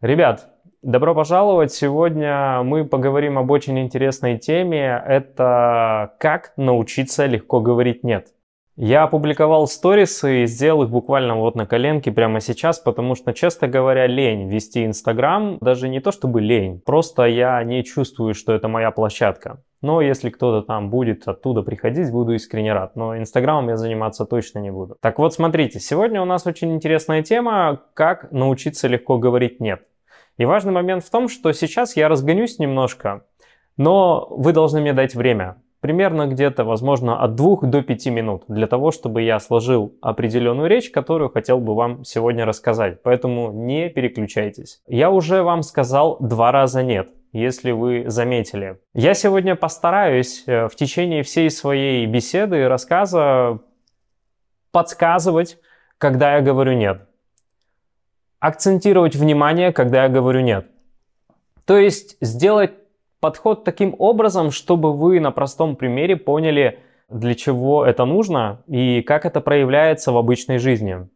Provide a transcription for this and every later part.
Ребят, добро пожаловать! Сегодня мы поговорим об очень интересной теме. Это как научиться легко говорить «нет». Я опубликовал сторисы и сделал их буквально вот на коленке прямо сейчас, потому что, честно говоря, лень вести Инстаграм. Даже не то чтобы лень, просто я не чувствую, что это моя площадка. Но если кто-то там будет оттуда приходить, буду искренне рад. Но Инстаграмом я заниматься точно не буду. Так вот, смотрите, сегодня у нас очень интересная тема, как научиться легко говорить «нет». И важный момент в том, что сейчас я разгонюсь немножко, но вы должны мне дать время. Примерно где-то, возможно, от 2 до 5 минут для того, чтобы я сложил определенную речь, которую хотел бы вам сегодня рассказать. Поэтому не переключайтесь. Я уже вам сказал два раза «нет», если вы заметили. Я сегодня постараюсь э, в течение всей своей беседы и рассказа подсказывать, когда я говорю «нет» акцентировать внимание, когда я говорю нет. То есть сделать подход таким образом, чтобы вы на простом примере поняли, для чего это нужно и как это проявляется в обычной жизни.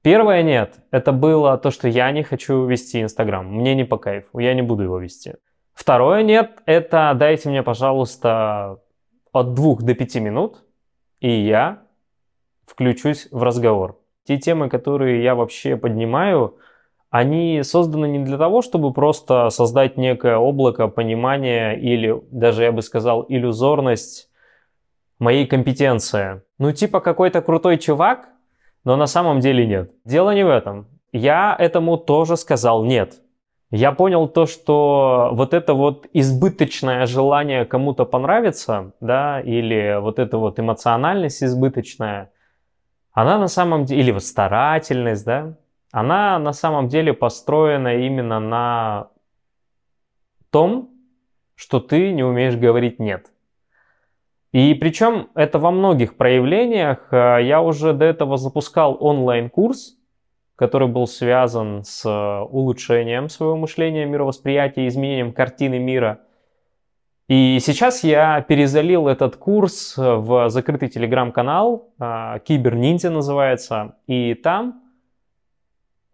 Первое нет, это было то, что я не хочу вести Инстаграм, мне не по кайфу, я не буду его вести. Второе нет, это дайте мне, пожалуйста, от двух до пяти минут, и я включусь в разговор. Те темы, которые я вообще поднимаю, они созданы не для того, чтобы просто создать некое облако понимания или даже, я бы сказал, иллюзорность моей компетенции. Ну, типа какой-то крутой чувак, но на самом деле нет. Дело не в этом. Я этому тоже сказал нет. Я понял то, что вот это вот избыточное желание кому-то понравиться, да, или вот эта вот эмоциональность избыточная, она на самом деле, или вот старательность, да, она на самом деле построена именно на том, что ты не умеешь говорить «нет». И причем это во многих проявлениях. Э, я уже до этого запускал онлайн-курс, который был связан с улучшением своего мышления, мировосприятия, изменением картины мира. И сейчас я перезалил этот курс в закрытый телеграм-канал, э, Кибер Ниндзя называется, и там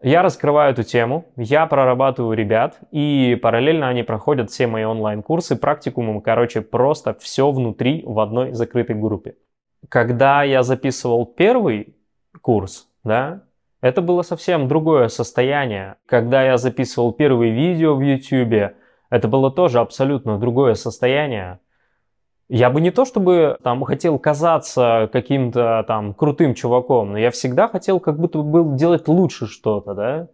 я раскрываю эту тему, я прорабатываю ребят, и параллельно они проходят все мои онлайн-курсы, практикумы, короче, просто все внутри в одной закрытой группе. Когда я записывал первый курс, да, это было совсем другое состояние. Когда я записывал первые видео в YouTube, это было тоже абсолютно другое состояние. Я бы не то чтобы там хотел казаться каким-то там крутым чуваком, но я всегда хотел как будто бы делать лучше что-то, да.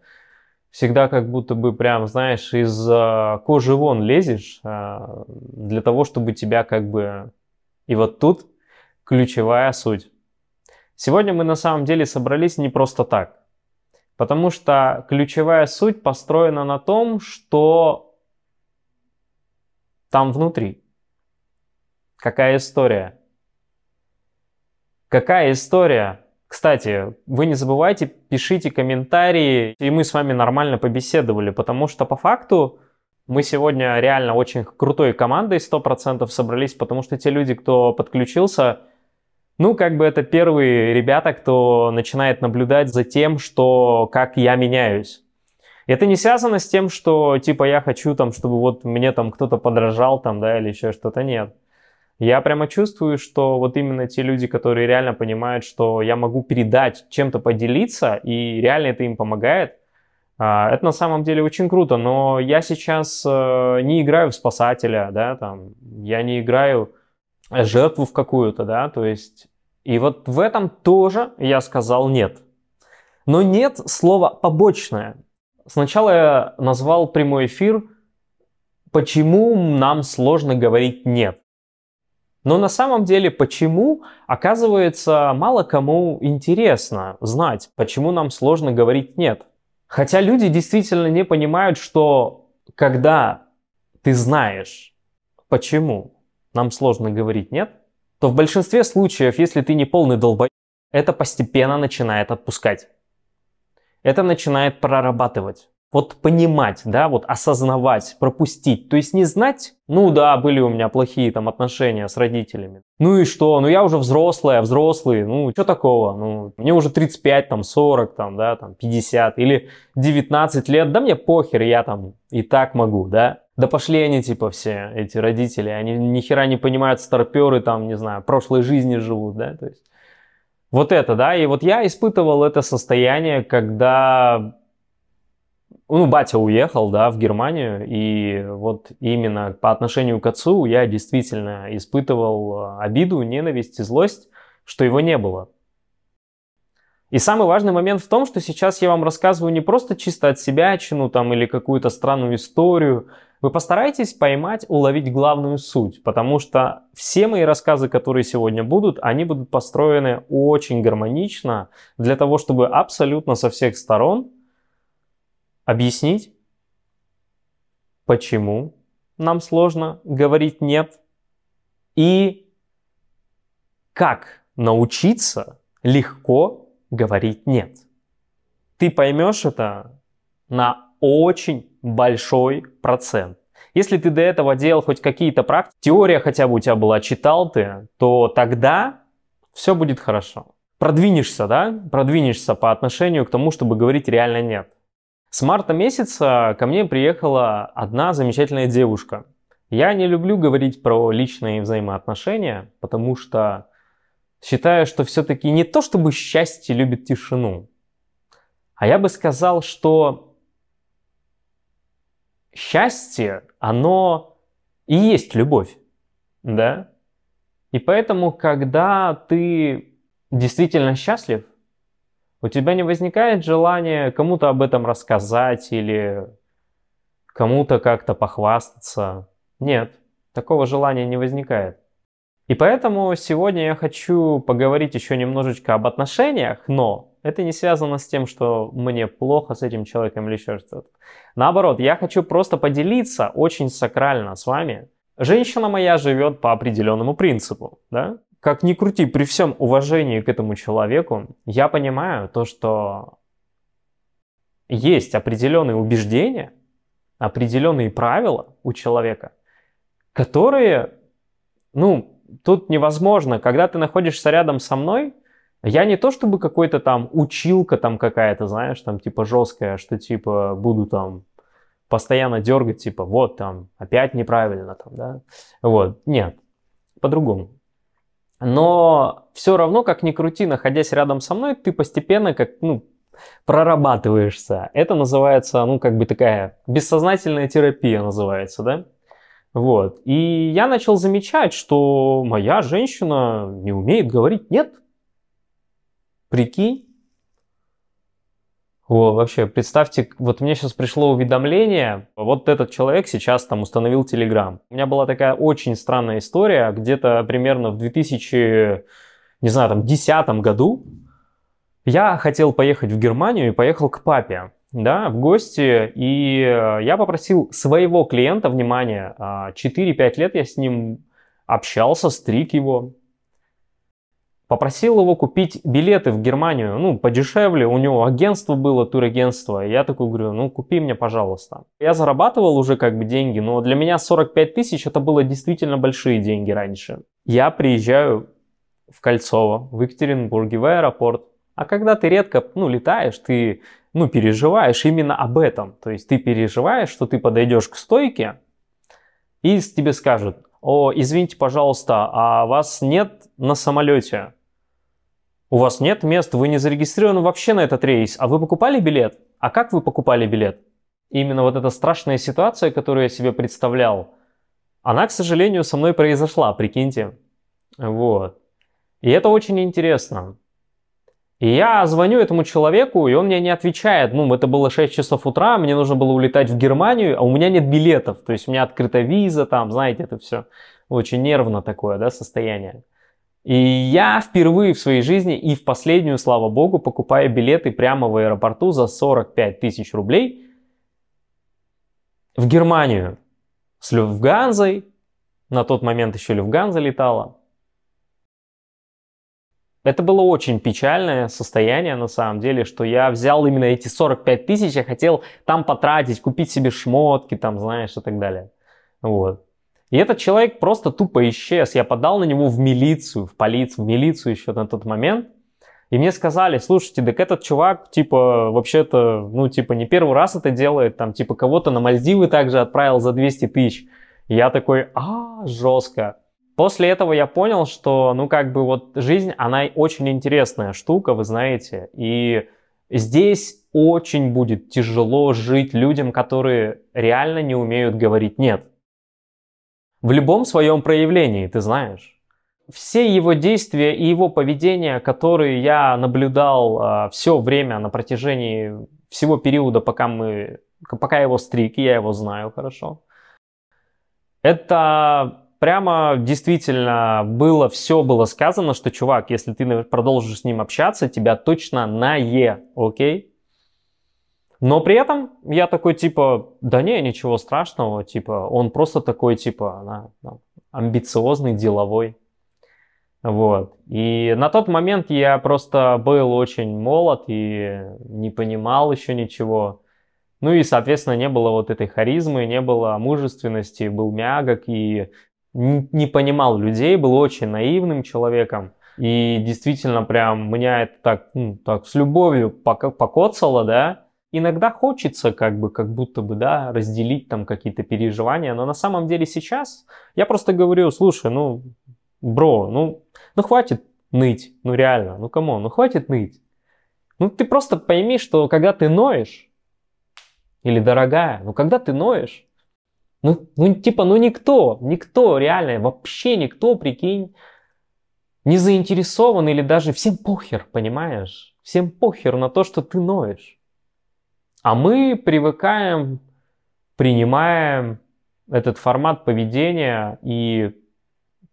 Всегда как будто бы прям, знаешь, из uh, кожи вон лезешь uh, для того, чтобы тебя как бы... И вот тут ключевая суть. Сегодня мы на самом деле собрались не просто так. Потому что ключевая суть построена на том, что там внутри. Какая история? Какая история? Кстати, вы не забывайте, пишите комментарии, и мы с вами нормально побеседовали, потому что по факту мы сегодня реально очень крутой командой 100% собрались, потому что те люди, кто подключился, ну, как бы это первые ребята, кто начинает наблюдать за тем, что как я меняюсь. Это не связано с тем, что типа я хочу там, чтобы вот мне там кто-то подражал там, да, или еще что-то, нет. Я прямо чувствую, что вот именно те люди, которые реально понимают, что я могу передать, чем-то поделиться, и реально это им помогает, а, это на самом деле очень круто, но я сейчас э, не играю в спасателя, да, там, я не играю жертву в какую-то, да, то есть, и вот в этом тоже я сказал нет. Но нет слова побочное. Сначала я назвал прямой эфир, почему нам сложно говорить нет. Но на самом деле, почему, оказывается, мало кому интересно знать, почему нам сложно говорить «нет». Хотя люди действительно не понимают, что когда ты знаешь, почему нам сложно говорить «нет», то в большинстве случаев, если ты не полный долбоеб, это постепенно начинает отпускать. Это начинает прорабатывать. вот понимать, да, вот осознавать, пропустить. То есть не знать, ну да, были у меня плохие там отношения с родителями. Ну и что? Ну я уже взрослая, взрослый, ну что такого? Ну мне уже 35, там 40, там, да, там 50 или 19 лет, да мне похер, я там и так могу, да. Да пошли они типа все, эти родители, они ни хера не понимают, старперы там, не знаю, прошлой жизни живут, да, то есть вот это, да, и вот я испытывал это состояние, когда ну, батя уехал, да, в Германию, и вот именно по отношению к отцу я действительно испытывал э, обиду, ненависть и злость, что его не было. И самый важный момент в том, что сейчас я вам рассказываю не просто чисто от себя, чину там или какую-то странную историю. Вы постарайтесь поймать, уловить главную суть, потому что все мои рассказы, которые сегодня будут, они будут построены очень гармонично для того, чтобы абсолютно со всех сторон объяснить, почему нам сложно говорить «нет» и как научиться легко говорить «нет». Ты поймешь это на очень большой процент. Если ты до этого делал хоть какие-то практики, теория хотя бы у тебя была, читал ты, то тогда все будет хорошо. Продвинешься, да? Продвинешься по отношению к тому, чтобы говорить реально «нет». С марта месяца ко мне приехала одна замечательная девушка. Я не люблю говорить про личные взаимоотношения, потому что считаю, что все-таки не то чтобы счастье любит тишину, а я бы сказал, что счастье, оно и есть любовь, да? И поэтому, когда ты действительно счастлив, у тебя не возникает желания кому-то об этом рассказать или кому-то как-то похвастаться? Нет, такого желания не возникает. И поэтому сегодня я хочу поговорить еще немножечко об отношениях, но это не связано с тем, что мне плохо с этим человеком или еще что-то. Наоборот, я хочу просто поделиться очень сакрально с вами. Женщина моя живет по определенному принципу, да? как ни крути, при всем уважении к этому человеку, я понимаю то, что есть определенные убеждения, определенные правила у человека, которые, ну, тут невозможно. Когда ты находишься рядом со мной, я не то чтобы какой-то там училка там какая-то, знаешь, там типа жесткая, что типа буду там постоянно дергать, типа вот там опять неправильно там, да. Вот, нет, по-другому. Но все равно, как ни крути, находясь рядом со мной, ты постепенно как, ну, прорабатываешься. Это называется, ну, как бы такая бессознательная терапия называется, да? Вот. И я начал замечать, что моя женщина не умеет говорить «нет». Прикинь. О, вообще, представьте, вот мне сейчас пришло уведомление, вот этот человек сейчас там установил Telegram. У меня была такая очень странная история, где-то примерно в 2000, не знаю, там, десятом году я хотел поехать в Германию и поехал к папе, да, в гости, и я попросил своего клиента, внимание, 4-5 а, лет я с ним общался, стриг его, Попросил его купить билеты в Германию, ну, подешевле, у него агентство было, турагентство. Я такой говорю, ну, купи мне, пожалуйста. Я зарабатывал уже как бы деньги, но для меня 45 тысяч это было действительно большие деньги раньше. Я приезжаю в Кольцово, в Екатеринбурге, в аэропорт. А когда ты редко, ну, летаешь, ты, ну, переживаешь именно об этом. То есть ты переживаешь, что ты подойдешь к стойке, и тебе скажут, о, извините, пожалуйста, а вас нет на самолете? У вас нет мест, вы не зарегистрированы вообще на этот рейс, а вы покупали билет? А как вы покупали билет? именно вот эта страшная ситуация, которую я себе представлял, она, к сожалению, со мной произошла, прикиньте. Вот. И это очень интересно. И я звоню этому человеку, и он мне не отвечает. Ну, это было 6 часов утра, мне нужно было улетать в Германию, а у меня нет билетов. То есть у меня открыта виза, там, знаете, это все очень нервно такое, да, состояние. И я впервые в своей жизни и в последнюю, слава богу, покупаю билеты прямо в аэропорту за 45 тысяч рублей в Германию с Люфтганзой. На тот момент еще Люфтганза летала. Это было очень печальное состояние на самом деле, что я взял именно эти 45 тысяч, я хотел там потратить, купить себе шмотки, там, знаешь, и так далее. Вот. И этот человек просто тупо исчез. Я подал на него в милицию, в полицию, в милицию еще на тот момент. И мне сказали, слушайте, так этот чувак, типа, вообще-то, ну, типа, не первый раз это делает, там, типа, кого-то на Мальдивы также отправил за 200 тысяч. Я такой, а, жестко. После этого я понял, что, ну, как бы вот жизнь, она очень интересная штука, вы знаете, и здесь очень будет тяжело жить людям, которые реально не умеют говорить «нет». В любом своем проявлении, ты знаешь. Все его действия и его поведение, которые я наблюдал э, все время на протяжении всего периода, пока мы, пока его стриг, я его знаю хорошо, это прямо действительно было, все было сказано, что, чувак, если ты продолжишь с ним общаться, тебя точно на Е, окей? Но при этом я такой, типа, да не, ничего страшного, типа, он просто такой, типа, на, на, амбициозный, деловой. Вот. И на тот момент я просто был очень молод и не понимал еще ничего. Ну и, соответственно, не было вот этой харизмы, не было мужественности, был мягок и не понимал людей, был очень наивным человеком. И действительно, прям меня это так, ну, так с любовью покоцало, да. Иногда хочется как бы, как будто бы, да, разделить там какие-то переживания, но на самом деле сейчас я просто говорю, слушай, ну, бро, ну, ну хватит ныть, ну реально, ну кому, ну хватит ныть. Ну ты просто пойми, что когда ты ноешь, или дорогая, ну когда ты ноешь, ну, ну, типа, ну никто, никто, реально, вообще никто, прикинь, не заинтересован или даже всем похер, понимаешь? Всем похер на то, что ты ноешь. А мы привыкаем, принимаем этот формат поведения и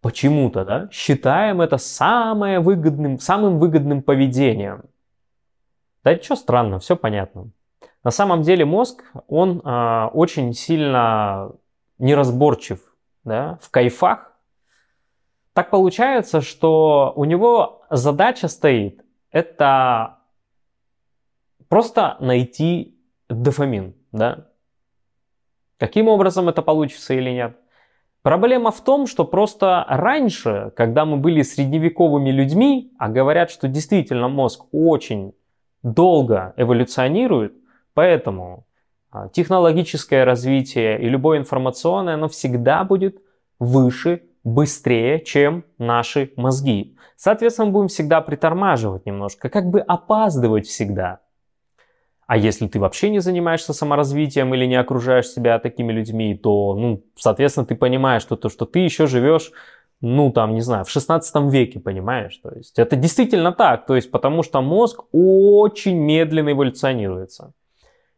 почему-то, да, считаем это самое выгодным, самым выгодным поведением. Да что странно, все понятно. На самом деле мозг, он э, очень сильно неразборчив да, в кайфах, так получается, что у него задача стоит это просто найти дофамин, да? Каким образом это получится или нет? Проблема в том, что просто раньше, когда мы были средневековыми людьми, а говорят, что действительно мозг очень долго эволюционирует, поэтому технологическое развитие и любое информационное, оно всегда будет выше, быстрее, чем наши мозги. Соответственно, будем всегда притормаживать немножко, как бы опаздывать всегда. А если ты вообще не занимаешься саморазвитием или не окружаешь себя такими людьми, то, ну, соответственно, ты понимаешь, что то, что ты еще живешь, ну, там, не знаю, в 16 веке, понимаешь? То есть это действительно так, то есть потому что мозг очень медленно эволюционируется.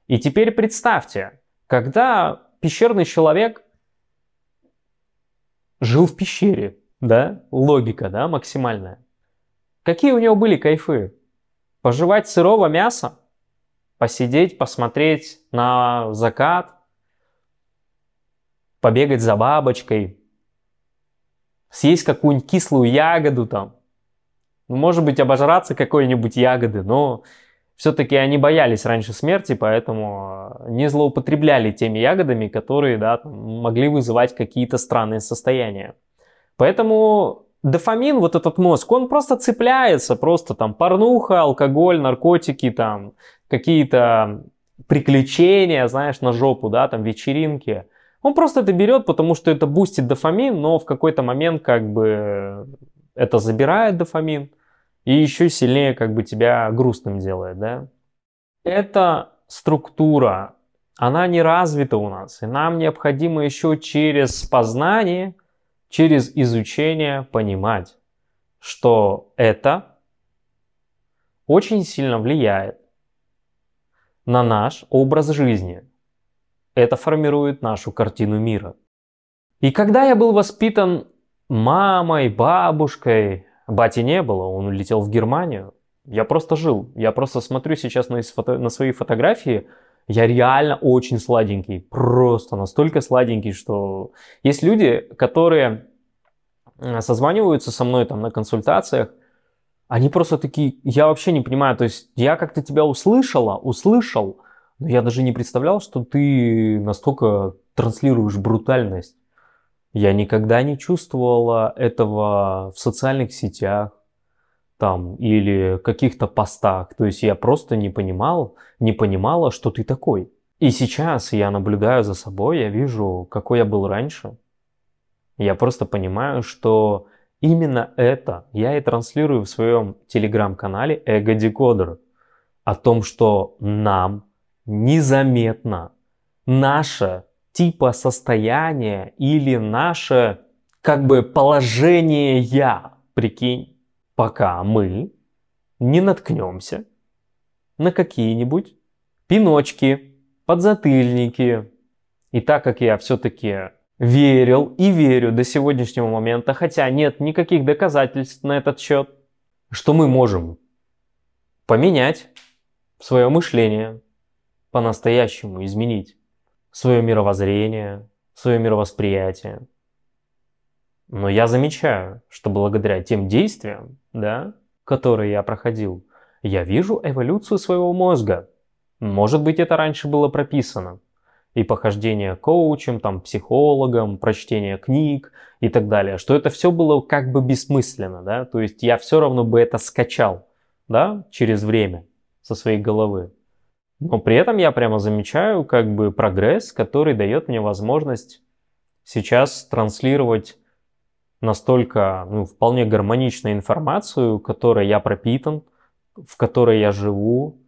И теперь представьте, когда пещерный человек жил в пещере, да, логика, да, максимальная. Какие у него были кайфы? Пожевать сырого мяса, посидеть, посмотреть на закат, побегать за бабочкой, съесть какую-нибудь кислую ягоду там, ну, может быть, обожраться какой-нибудь ягоды, но все-таки они боялись раньше смерти, поэтому э, не злоупотребляли теми ягодами, которые да, могли вызывать какие-то странные состояния. Поэтому дофамин, вот этот мозг, он просто цепляется, просто там порнуха, алкоголь, наркотики, там какие-то приключения, знаешь, на жопу, да, там вечеринки. Он просто это берет, потому что это бустит дофамин, но в какой-то момент как бы это забирает дофамин и еще сильнее как бы тебя грустным делает, да. Эта структура, она не развита у нас, и нам необходимо еще через познание, через изучение понимать, что это очень сильно влияет на наш образ жизни. Это формирует нашу картину мира. И когда я был воспитан мамой, бабушкой, Бати не было, он улетел в Германию. Я просто жил. Я просто смотрю сейчас на, на свои фотографии. Я реально очень сладенький. Просто настолько сладенький, что есть люди, которые созваниваются со мной там на консультациях. Они просто такие, я вообще не понимаю, то есть я как-то тебя услышала, услышал, но я даже не представлял, что ты настолько транслируешь брутальность. Я никогда не чувствовала этого в социальных сетях там или каких-то постах. То есть я просто не понимал, не понимала, что ты такой. И сейчас я наблюдаю за собой, я вижу, какой я был раньше. Я просто понимаю, что именно это я и транслирую в своем телеграм-канале Эго Декодер. О том, что нам незаметно наше типа состояние или наше как бы положение я, прикинь, пока мы не наткнемся на какие-нибудь пиночки, подзатыльники. И так как я все-таки верил и верю до сегодняшнего момента, хотя нет никаких доказательств на этот счет, что мы можем поменять свое мышление, по-настоящему изменить свое мировоззрение, свое мировосприятие. Но я замечаю, что благодаря тем действиям, да, которые я проходил, я вижу эволюцию своего мозга. Может быть, это раньше было прописано. И похождение коучем, там, психологом, прочтение книг и так далее. Что это все было как бы бессмысленно, да. То есть я все равно бы это скачал, да, через время со своей головы. Но при этом я прямо замечаю как бы прогресс, который дает мне возможность сейчас транслировать настолько ну, вполне гармоничную информацию, которой я пропитан, в которой я живу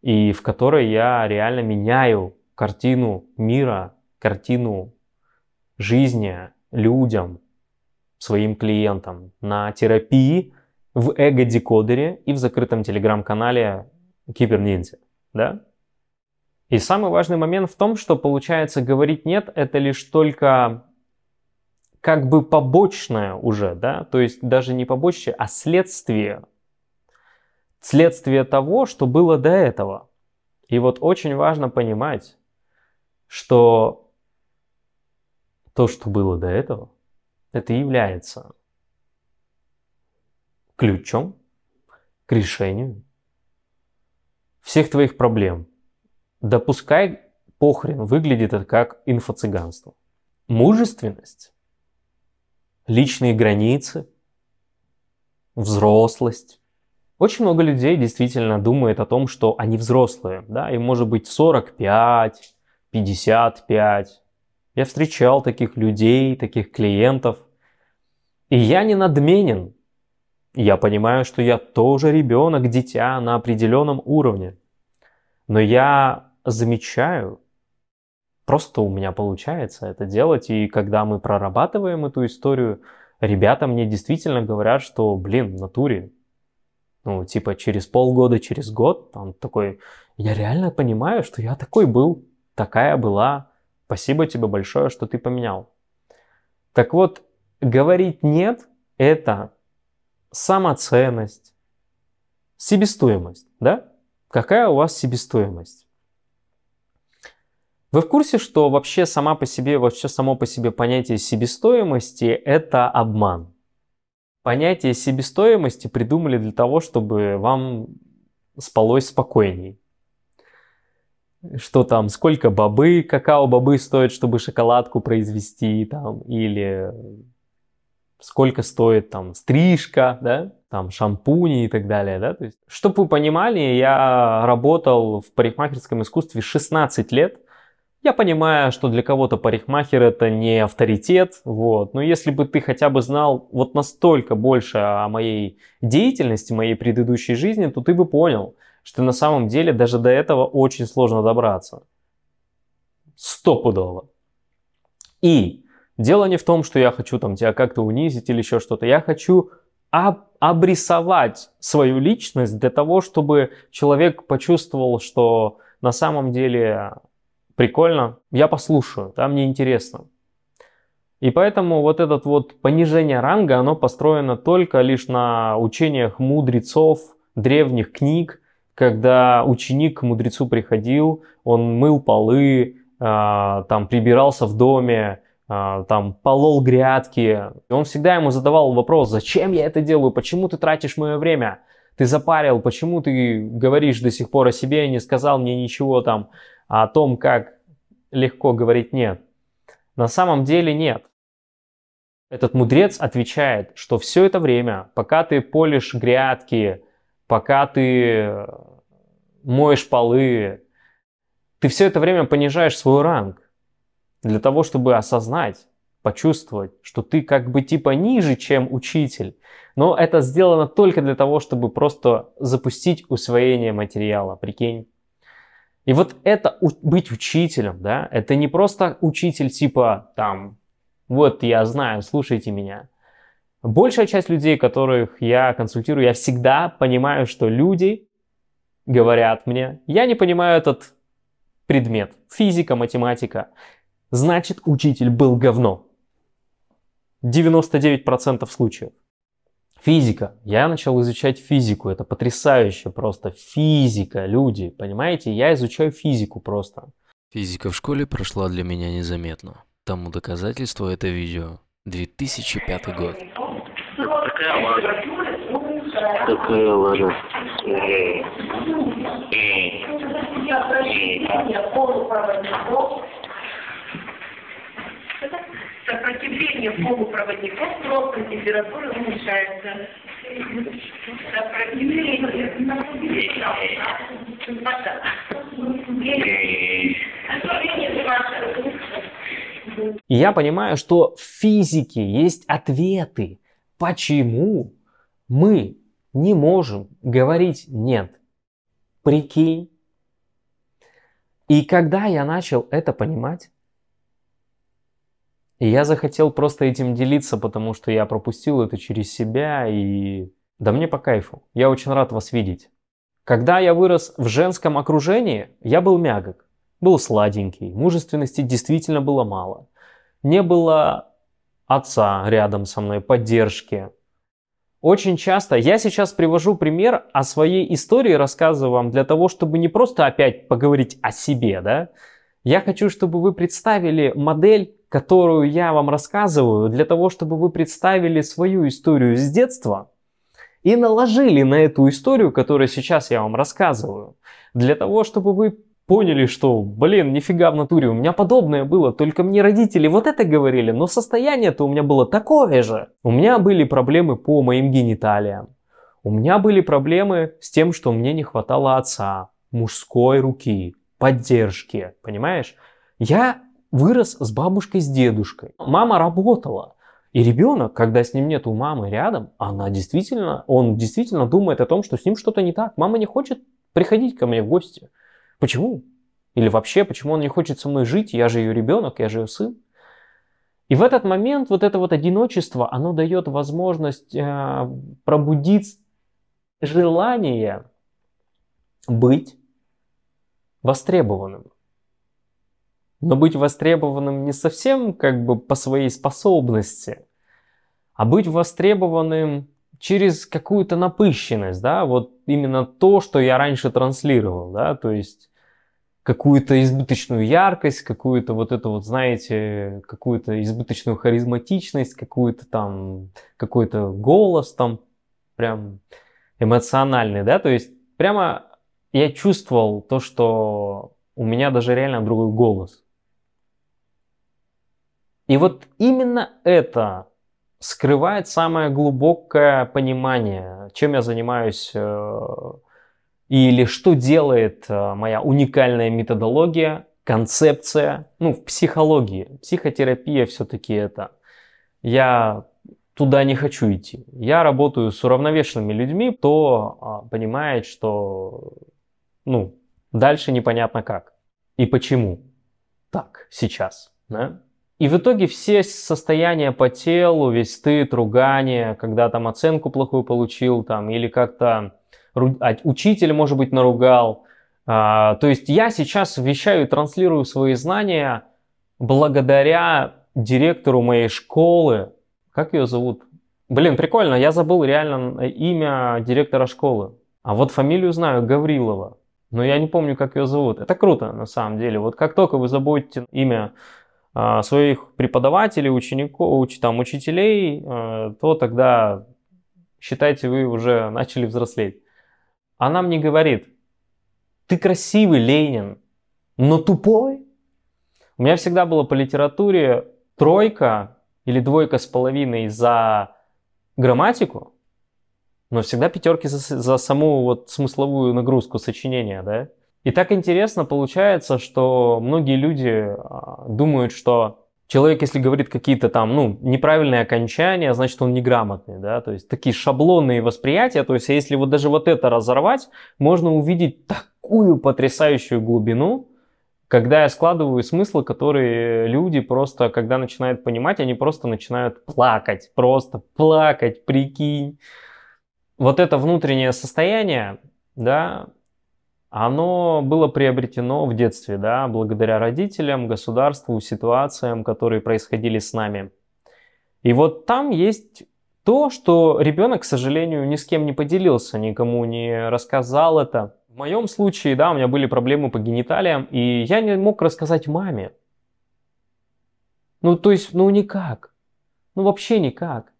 и в которой я реально меняю картину мира, картину жизни людям, своим клиентам на терапии в эго-декодере и в закрытом телеграм-канале Киберниндзя. Да? И самый важный момент в том, что получается говорить нет, это лишь только как бы побочное уже, да, то есть даже не побочное, а следствие. Следствие того, что было до этого. И вот очень важно понимать, что то, что было до этого, это является ключом к решению всех твоих проблем – да пускай похрен выглядит это как инфо-цыганство. Мужественность, личные границы, взрослость. Очень много людей действительно думает о том, что они взрослые, да, им может быть 45, 55. Я встречал таких людей, таких клиентов, и я не надменен. Я понимаю, что я тоже ребенок, дитя на определенном уровне. Но я замечаю, просто у меня получается это делать, и когда мы прорабатываем эту историю, ребята мне действительно говорят, что, блин, в натуре, ну, типа, через полгода, через год, он такой, я реально понимаю, что я такой был, такая была, спасибо тебе большое, что ты поменял. Так вот, говорить «нет» — это самоценность, себестоимость, да? Какая у вас себестоимость? Вы в курсе, что вообще сама по себе, вообще само по себе понятие себестоимости – это обман? Понятие себестоимости придумали для того, чтобы вам спалось спокойней. Что там, сколько бобы, какао-бобы стоит, чтобы шоколадку произвести, там, или сколько стоит там стрижка, да, там шампуни и так далее, да, то есть, чтобы вы понимали, я работал в парикмахерском искусстве 16 лет, я понимаю, что для кого-то парикмахер это не авторитет, вот, но если бы ты хотя бы знал вот настолько больше о моей деятельности, моей предыдущей жизни, то ты бы понял, что на самом деле даже до этого очень сложно добраться. Стопудово. И дело не в том, что я хочу там тебя как-то унизить или еще что-то. Я хочу об обрисовать свою личность для того, чтобы человек почувствовал, что на самом деле прикольно, я послушаю, да, мне интересно. И поэтому вот это вот понижение ранга, оно построено только лишь на учениях мудрецов, древних книг, когда ученик к мудрецу приходил, он мыл полы, э, там прибирался в доме, э, там полол грядки. И он всегда ему задавал вопрос, зачем я это делаю, почему ты тратишь мое время? ты запарил, почему ты говоришь до сих пор о себе, не сказал мне ничего там о том, как легко говорить нет. На самом деле нет. Этот мудрец отвечает, что все это время, пока ты полишь грядки, пока ты моешь полы, ты все это время понижаешь свой ранг для того, чтобы осознать, почувствовать, что ты как бы типа ниже, чем учитель. Но это сделано только для того, чтобы просто запустить усвоение материала, прикинь. И вот это быть учителем, да, это не просто учитель типа там, вот я знаю, слушайте меня. Большая часть людей, которых я консультирую, я всегда понимаю, что люди говорят мне, я не понимаю этот предмет, физика, математика. Значит, учитель был говно. 99% случаев. Физика. Я начал изучать физику. Это потрясающе просто. Физика, люди. Понимаете? Я изучаю физику просто. Физика в школе прошла для меня незаметно. Тому доказательство это видео. 2005 год. Какая лажа? Какая лажа? Сопротивление полупроводников просто температуры уменьшается. Я понимаю, что в физике есть ответы, почему мы не можем говорить «нет». Прикинь. И когда я начал это понимать, и я захотел просто этим делиться, потому что я пропустил это через себя, и да мне по кайфу. Я очень рад вас видеть. Когда я вырос в женском окружении, я был мягок, был сладенький, мужественности действительно было мало. Не было отца рядом со мной, поддержки. Очень часто, я сейчас привожу пример о своей истории, рассказываю вам для того, чтобы не просто опять поговорить о себе, да, я хочу, чтобы вы представили модель, которую я вам рассказываю, для того, чтобы вы представили свою историю с детства и наложили на эту историю, которую сейчас я вам рассказываю, для того, чтобы вы поняли, что, блин, нифига в натуре, у меня подобное было, только мне родители вот это говорили, но состояние-то у меня было такое же. У меня были проблемы по моим гениталиям. У меня были проблемы с тем, что мне не хватало отца, мужской руки, поддержки, понимаешь? Я вырос с бабушкой, с дедушкой. Мама работала. И ребенок, когда с ним нет у мамы рядом, она действительно, он действительно думает о том, что с ним что-то не так. Мама не хочет приходить ко мне в гости. Почему? Или вообще, почему он не хочет со мной жить? Я же ее ребенок, я же ее сын. И в этот момент вот это вот одиночество, оно дает возможность э, пробудить желание быть востребованным. Но быть востребованным не совсем как бы по своей способности, а быть востребованным через какую-то напыщенность, да, вот именно то, что я раньше транслировал, да, то есть какую-то избыточную яркость, какую-то вот это вот, знаете, какую-то избыточную харизматичность, какую-то там, какой-то голос там прям эмоциональный, да, то есть прямо я чувствовал то, что у меня даже реально другой голос. И вот именно это скрывает самое глубокое понимание, чем я занимаюсь э, или что делает э, моя уникальная методология, концепция, ну, в психологии. Психотерапия все-таки это. Я туда не хочу идти. Я работаю с уравновешенными людьми, кто а, понимает, что ну, дальше непонятно как и почему так сейчас. Да? И в итоге все состояния по телу, весь стыд, ругание, когда там оценку плохую получил, там, или как-то а, учитель, может быть, наругал. А, то есть я сейчас вещаю и транслирую свои знания благодаря директору моей школы. Как ее зовут? Блин, прикольно, я забыл реально имя директора школы. А вот фамилию знаю, Гаврилова. Но я не помню, как ее зовут. Это круто, на самом деле. Вот как только вы забудете имя своих преподавателей, учеников, уч, там, учителей, а, то тогда считайте, вы уже начали взрослеть. она мне говорит, ты красивый, Ленин, но тупой. У меня всегда было по литературе тройка или двойка с половиной за грамматику, но всегда пятерки за, за саму вот смысловую нагрузку сочинения, да. И так интересно получается, что многие люди а, думают, что человек, если говорит какие-то там, ну, неправильные окончания, значит, он неграмотный, да, то есть такие шаблонные восприятия, то есть если вот даже вот это разорвать, можно увидеть такую потрясающую глубину, когда я складываю смыслы, которые люди просто, когда начинают понимать, они просто начинают плакать, просто плакать, прикинь. Вот это внутреннее состояние, да, оно было приобретено в детстве, да, благодаря родителям, государству, ситуациям, которые происходили с нами. И вот там есть то, что ребенок, к сожалению, ни с кем не поделился, никому не рассказал это. В моем случае, да, у меня были проблемы по гениталиям, и я не мог рассказать маме. Ну, то есть, ну никак. Ну, вообще никак.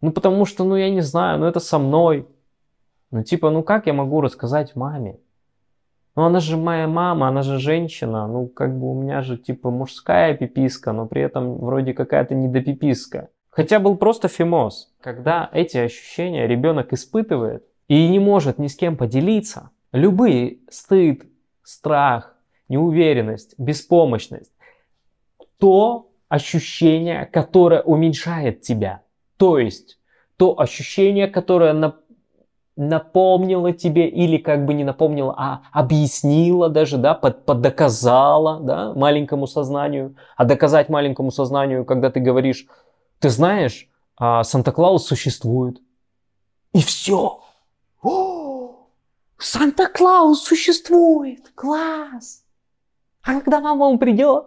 Ну, потому что, ну, я не знаю, ну, это со мной. Ну, типа, ну, как я могу рассказать маме? Ну, она же моя мама, она же женщина. Ну, как бы у меня же, типа, мужская пиписка, но при этом вроде какая-то недопиписка. Хотя был просто фимоз. Когда эти ощущения ребенок испытывает и не может ни с кем поделиться, любые стыд, страх, неуверенность, беспомощность, то ощущение, которое уменьшает тебя. То есть то ощущение, которое напомнила тебе или как бы не напомнила, а объяснила даже, да, под, поддоказала, да, маленькому сознанию. А доказать маленькому сознанию, когда ты говоришь, ты знаешь, а, Санта-Клаус существует. И все. Санта-Клаус существует. Класс. А когда мама он придет?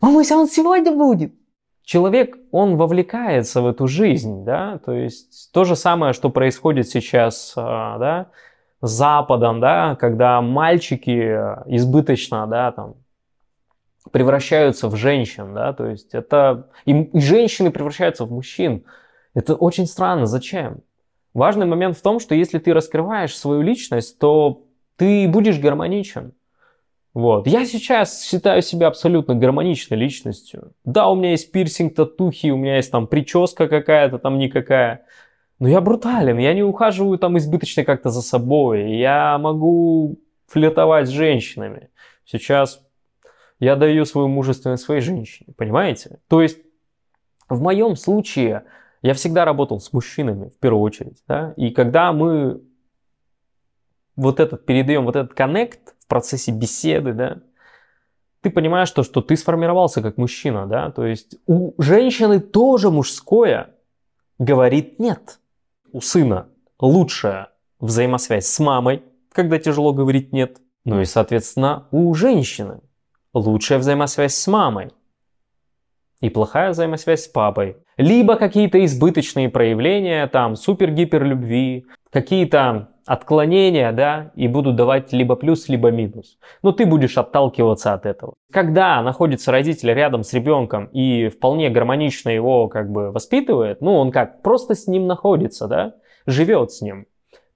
Мамуся, он сегодня будет человек, он вовлекается в эту жизнь, да, то есть то же самое, что происходит сейчас, а, да, с Западом, да, когда мальчики избыточно, да, там, превращаются в женщин, да, то есть это, и женщины превращаются в мужчин. Это очень странно, зачем? Важный момент в том, что если ты раскрываешь свою личность, то ты будешь гармоничен. Вот. Я сейчас считаю себя абсолютно гармоничной личностью. Да, у меня есть пирсинг, татухи, у меня есть там прическа какая-то там никакая. Но я брутален, я не ухаживаю там избыточно как-то за собой. Я могу флиртовать с женщинами. Сейчас я даю свою мужественность своей женщине, понимаете? То есть в моем случае я всегда работал с мужчинами в первую очередь. Да? И когда мы вот этот передаем, вот этот коннект процессе беседы, да, ты понимаешь то, что ты сформировался как мужчина, да, то есть у женщины тоже мужское говорит нет. У сына лучшая взаимосвязь с мамой, когда тяжело говорить нет. Ну и, соответственно, у женщины лучшая взаимосвязь с мамой и плохая взаимосвязь с папой. Либо какие-то избыточные проявления, там, супер-гипер любви, какие-то отклонения, да, и будут давать либо плюс, либо минус. Но ты будешь отталкиваться от этого. Когда находится родитель рядом с ребенком и вполне гармонично его как бы воспитывает, ну он как, просто с ним находится, да, живет с ним.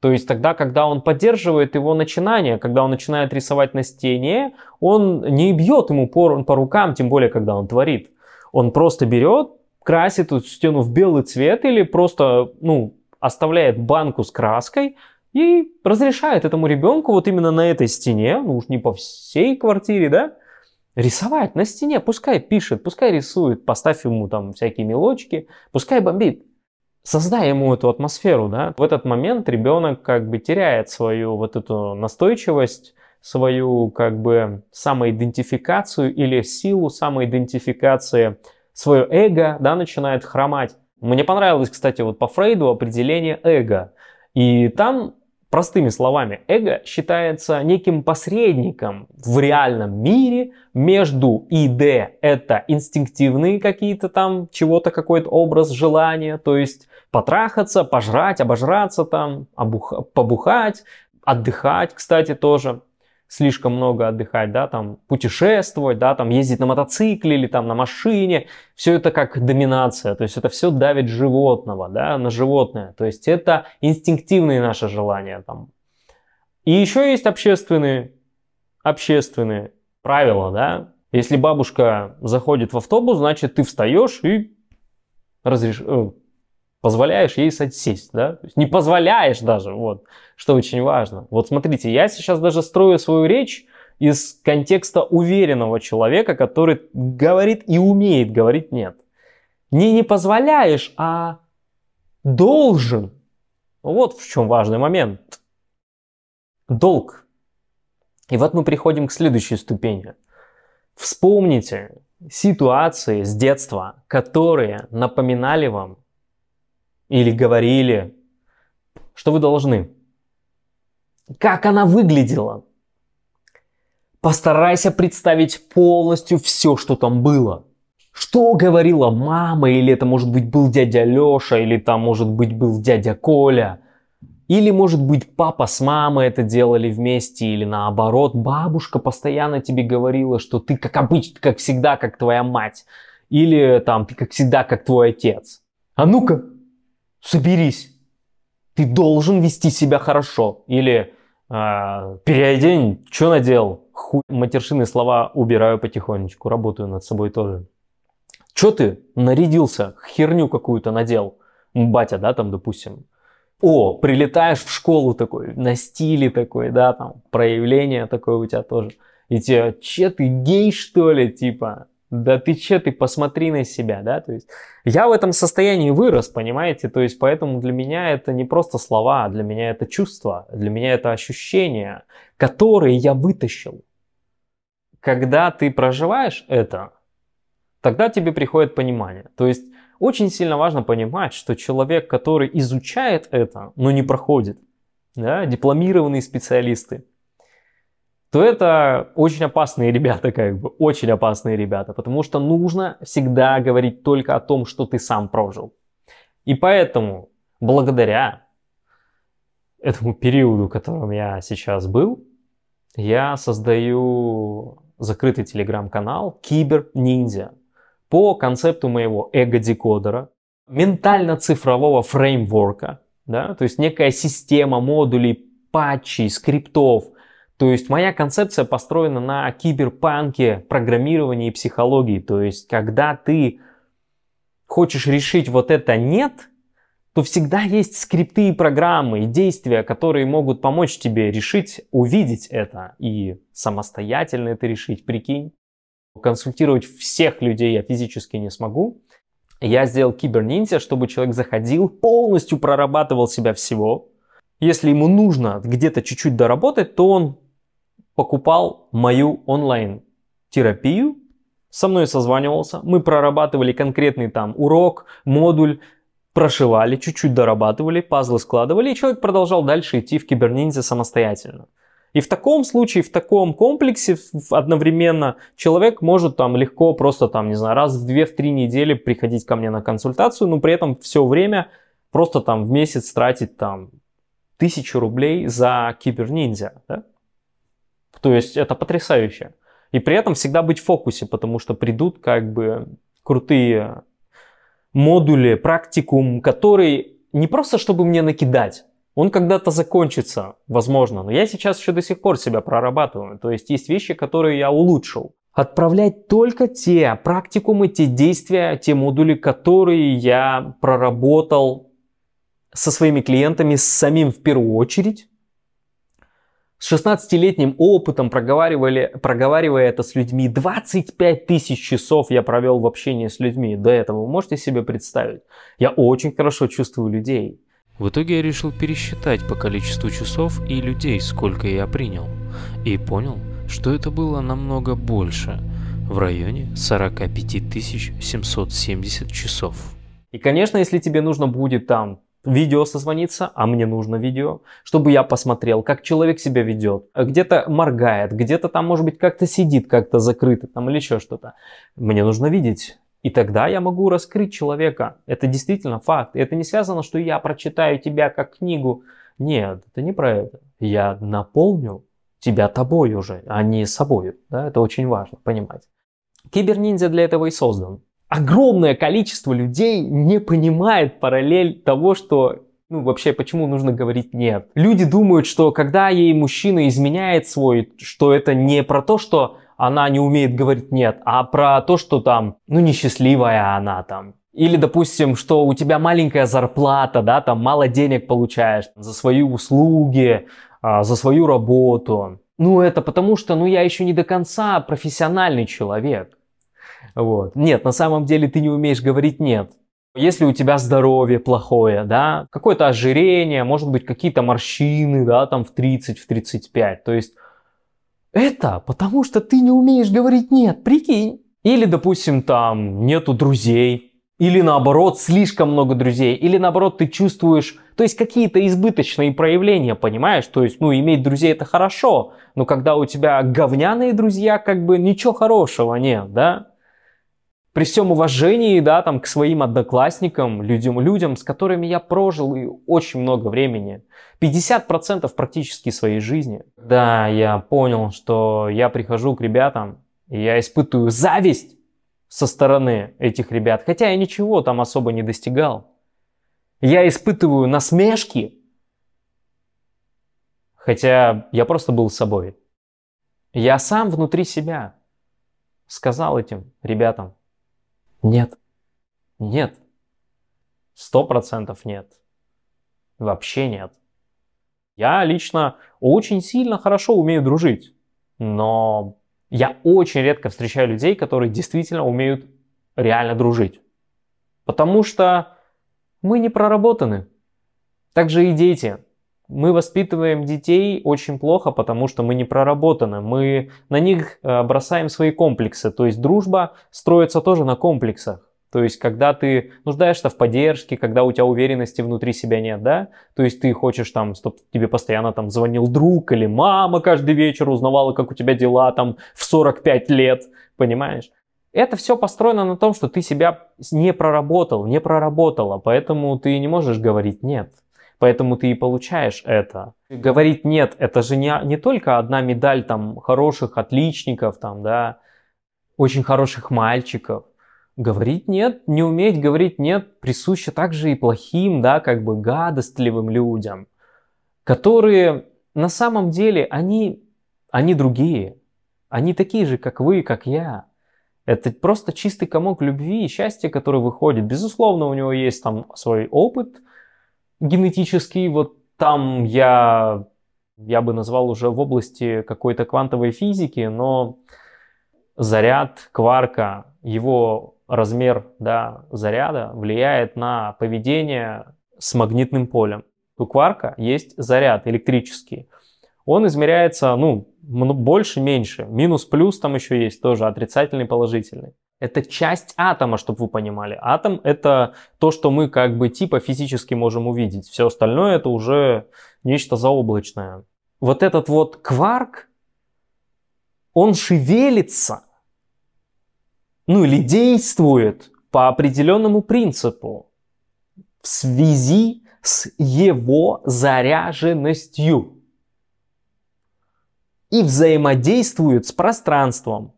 То есть тогда, когда он поддерживает его начинание, когда он начинает рисовать на стене, он не бьет ему по, по рукам, тем более, когда он творит. Он просто берет, красит эту стену в белый цвет или просто, ну, оставляет банку с краской, и разрешает этому ребенку вот именно на этой стене, ну уж не по всей квартире, да, рисовать на стене, пускай пишет, пускай рисует, поставь ему там всякие мелочки, пускай бомбит. Создай ему эту атмосферу, да. В этот момент ребенок как бы теряет свою вот эту настойчивость, свою как бы самоидентификацию или силу самоидентификации, свое эго, да, начинает хромать. Мне понравилось, кстати, вот по Фрейду определение эго. И там Простыми словами, эго считается неким посредником в реальном мире между ИД, это инстинктивные какие-то там, чего-то, какой-то образ, желания, то есть потрахаться, пожрать, обожраться там, обух... побухать, отдыхать, кстати, тоже. Слишком много отдыхать, да, там путешествовать, да, там ездить на мотоцикле или там на машине, все это как доминация, то есть это все давит животного, да, на животное, то есть это инстинктивные наши желания там. И еще есть общественные, общественные правила, да, если бабушка заходит в автобус, значит ты встаешь и разреш... позволяешь ей сесть, да, не позволяешь даже, вот, что очень важно. Вот смотрите, я сейчас даже строю свою речь из контекста уверенного человека, который говорит и умеет говорить нет. Не не позволяешь, а должен. Вот в чем важный момент. Долг. И вот мы приходим к следующей ступени. Вспомните ситуации с детства, которые напоминали вам или говорили, что вы должны. Как она выглядела? Постарайся представить полностью все, что там было. Что говорила мама, или это может быть был дядя Леша, или там может быть был дядя Коля. Или может быть папа с мамой это делали вместе, или наоборот, бабушка постоянно тебе говорила, что ты как обычно, как всегда, как твоя мать. Или там ты как всегда, как твой отец. А ну-ка, соберись. Ты должен вести себя хорошо. Или э, переодень, что надел? Хуй, матершинные слова убираю потихонечку, работаю над собой тоже. Че ты нарядился, херню какую-то надел? Батя, да, там, допустим. О, прилетаешь в школу такой, на стиле такой, да, там, проявление такое у тебя тоже. И тебе, че ты гей что ли, типа? Да ты че, ты посмотри на себя, да, то есть я в этом состоянии вырос, понимаете, то есть поэтому для меня это не просто слова, для меня это чувство, для меня это ощущения, которые я вытащил. Когда ты проживаешь это, тогда тебе приходит понимание. То есть очень сильно важно понимать, что человек, который изучает это, но не проходит, да, дипломированные специалисты, то это очень опасные ребята, как бы, очень опасные ребята, потому что нужно всегда говорить только о том, что ты сам прожил. И поэтому, благодаря этому периоду, в котором я сейчас был, я создаю закрытый телеграм-канал Кибер Ниндзя по концепту моего эго-декодера, ментально-цифрового фреймворка, да, то есть некая система модулей, патчей, скриптов, то есть моя концепция построена на киберпанке, программировании и психологии. То есть когда ты хочешь решить вот это нет, то всегда есть скрипты и программы, и действия, которые могут помочь тебе решить, увидеть это и самостоятельно это решить. Прикинь, консультировать всех людей я физически не смогу. Я сделал киберниндзя, чтобы человек заходил, полностью прорабатывал себя всего. Если ему нужно где-то чуть-чуть доработать, то он покупал мою онлайн-терапию, со мной созванивался, мы прорабатывали конкретный там урок, модуль, прошивали, чуть-чуть дорабатывали, пазлы складывали, и человек продолжал дальше идти в киберниндзя самостоятельно. И в таком случае, в таком комплексе одновременно человек может там легко просто там, не знаю, раз в 2-3 недели приходить ко мне на консультацию, но при этом все время просто там в месяц тратить там тысячу рублей за киберниндзя. Да? То есть это потрясающе. И при этом всегда быть в фокусе, потому что придут как бы крутые модули, практикум, который не просто чтобы мне накидать, он когда-то закончится, возможно, но я сейчас еще до сих пор себя прорабатываю. То есть есть вещи, которые я улучшил. Отправлять только те практикумы, те действия, те модули, которые я проработал со своими клиентами, с самим в первую очередь, с 16-летним опытом, проговаривали, проговаривая это с людьми, 25 тысяч часов я провел в общении с людьми до этого. Вы можете себе представить? Я очень хорошо чувствую людей. В итоге я решил пересчитать по количеству часов и людей, сколько я принял. И понял, что это было намного больше, в районе 45 770 часов. И, конечно, если тебе нужно будет там видео созвониться, а мне нужно видео, чтобы я посмотрел, как человек себя ведет, где-то моргает, где-то там, может быть, как-то сидит, как-то закрыто там или еще что-то. Мне нужно видеть. И тогда я могу раскрыть человека. Это действительно факт. Это не связано, что я прочитаю тебя как книгу. Нет, это не про это. Я наполню тебя тобой уже, а не собой. Да? Это очень важно понимать. Киберниндзя для этого и создан. Огромное количество людей не понимает параллель того, что ну, вообще, почему нужно говорить нет? Люди думают, что когда ей мужчина изменяет свой, что это не про то, что она не умеет говорить нет, а про то, что там, ну, несчастливая она там. Или, допустим, что у тебя маленькая зарплата, да, там мало денег получаешь за свои услуги, а, за свою работу. Ну, это потому что, ну, я еще не до конца профессиональный человек. Вот. Нет, на самом деле ты не умеешь говорить нет. Если у тебя здоровье плохое, да, какое-то ожирение, может быть, какие-то морщины, да, там в 30, в 35, то есть это потому что ты не умеешь говорить нет, прикинь. Или, допустим, там нету друзей, или наоборот, слишком много друзей, или наоборот, ты чувствуешь, то есть какие-то избыточные проявления, понимаешь? То есть, ну, иметь друзей это хорошо, но когда у тебя говняные друзья, как бы ничего хорошего нет, да? При всем уважении, да, там, к своим одноклассникам, людям, людям, с которыми я прожил и очень много времени. 50% практически своей жизни. Да, я понял, что я прихожу к ребятам, и я испытываю зависть со стороны этих ребят, хотя я ничего там особо не достигал. Я испытываю насмешки, хотя я просто был собой. Я сам внутри себя сказал этим ребятам, нет, нет, сто процентов нет, вообще нет. Я лично очень сильно хорошо умею дружить, но я очень редко встречаю людей, которые действительно умеют реально дружить. Потому что мы не проработаны. Также и дети. Мы воспитываем детей очень плохо, потому что мы не проработаны. Мы на них э, бросаем свои комплексы. То есть дружба строится тоже на комплексах. То есть, когда ты нуждаешься в поддержке, когда у тебя уверенности внутри себя нет, да? То есть, ты хочешь там, чтобы тебе постоянно там звонил друг или мама каждый вечер узнавала, как у тебя дела там в 45 лет, понимаешь? Это все построено на том, что ты себя не проработал, не проработала, поэтому ты не можешь говорить «нет». Поэтому ты и получаешь это. Говорить «нет» — это же не, не только одна медаль там хороших отличников, там, да, очень хороших мальчиков. Говорить нет, не уметь говорить нет присуще также и плохим, да, как бы гадостливым людям, которые на самом деле, они, они другие. Они такие же, как вы, как я. Это просто чистый комок любви и счастья, который выходит. Безусловно, у него есть там свой опыт генетический. Вот там я, я бы назвал уже в области какой-то квантовой физики, но заряд кварка, его размер да, заряда влияет на поведение с магнитным полем. У кварка есть заряд электрический. Он измеряется, ну, больше-меньше. Минус-плюс там еще есть тоже, отрицательный, положительный. Это часть атома, чтобы вы понимали. Атом это то, что мы как бы типа физически можем увидеть. Все остальное это уже нечто заоблачное. Вот этот вот кварк, он шевелится ну или действует по определенному принципу в связи с его заряженностью и взаимодействует с пространством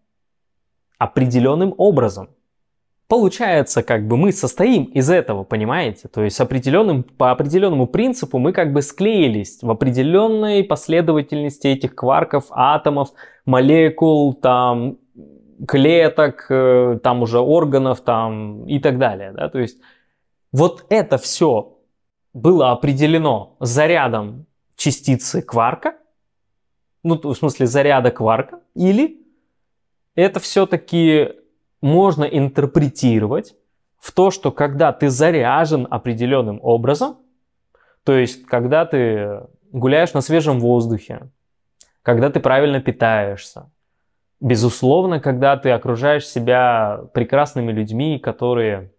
определенным образом. Получается, как бы мы состоим из этого, понимаете? То есть определенным, по определенному принципу мы как бы склеились в определенной последовательности этих кварков, атомов, молекул, там, клеток, э, там уже органов там и так далее. Да? То есть вот это все было определено зарядом частицы кварка, ну, в смысле заряда кварка, или это все-таки можно интерпретировать в то, что когда ты заряжен определенным образом, то есть когда ты гуляешь на свежем воздухе, когда ты правильно питаешься, Безусловно, когда ты окружаешь себя прекрасными людьми, которые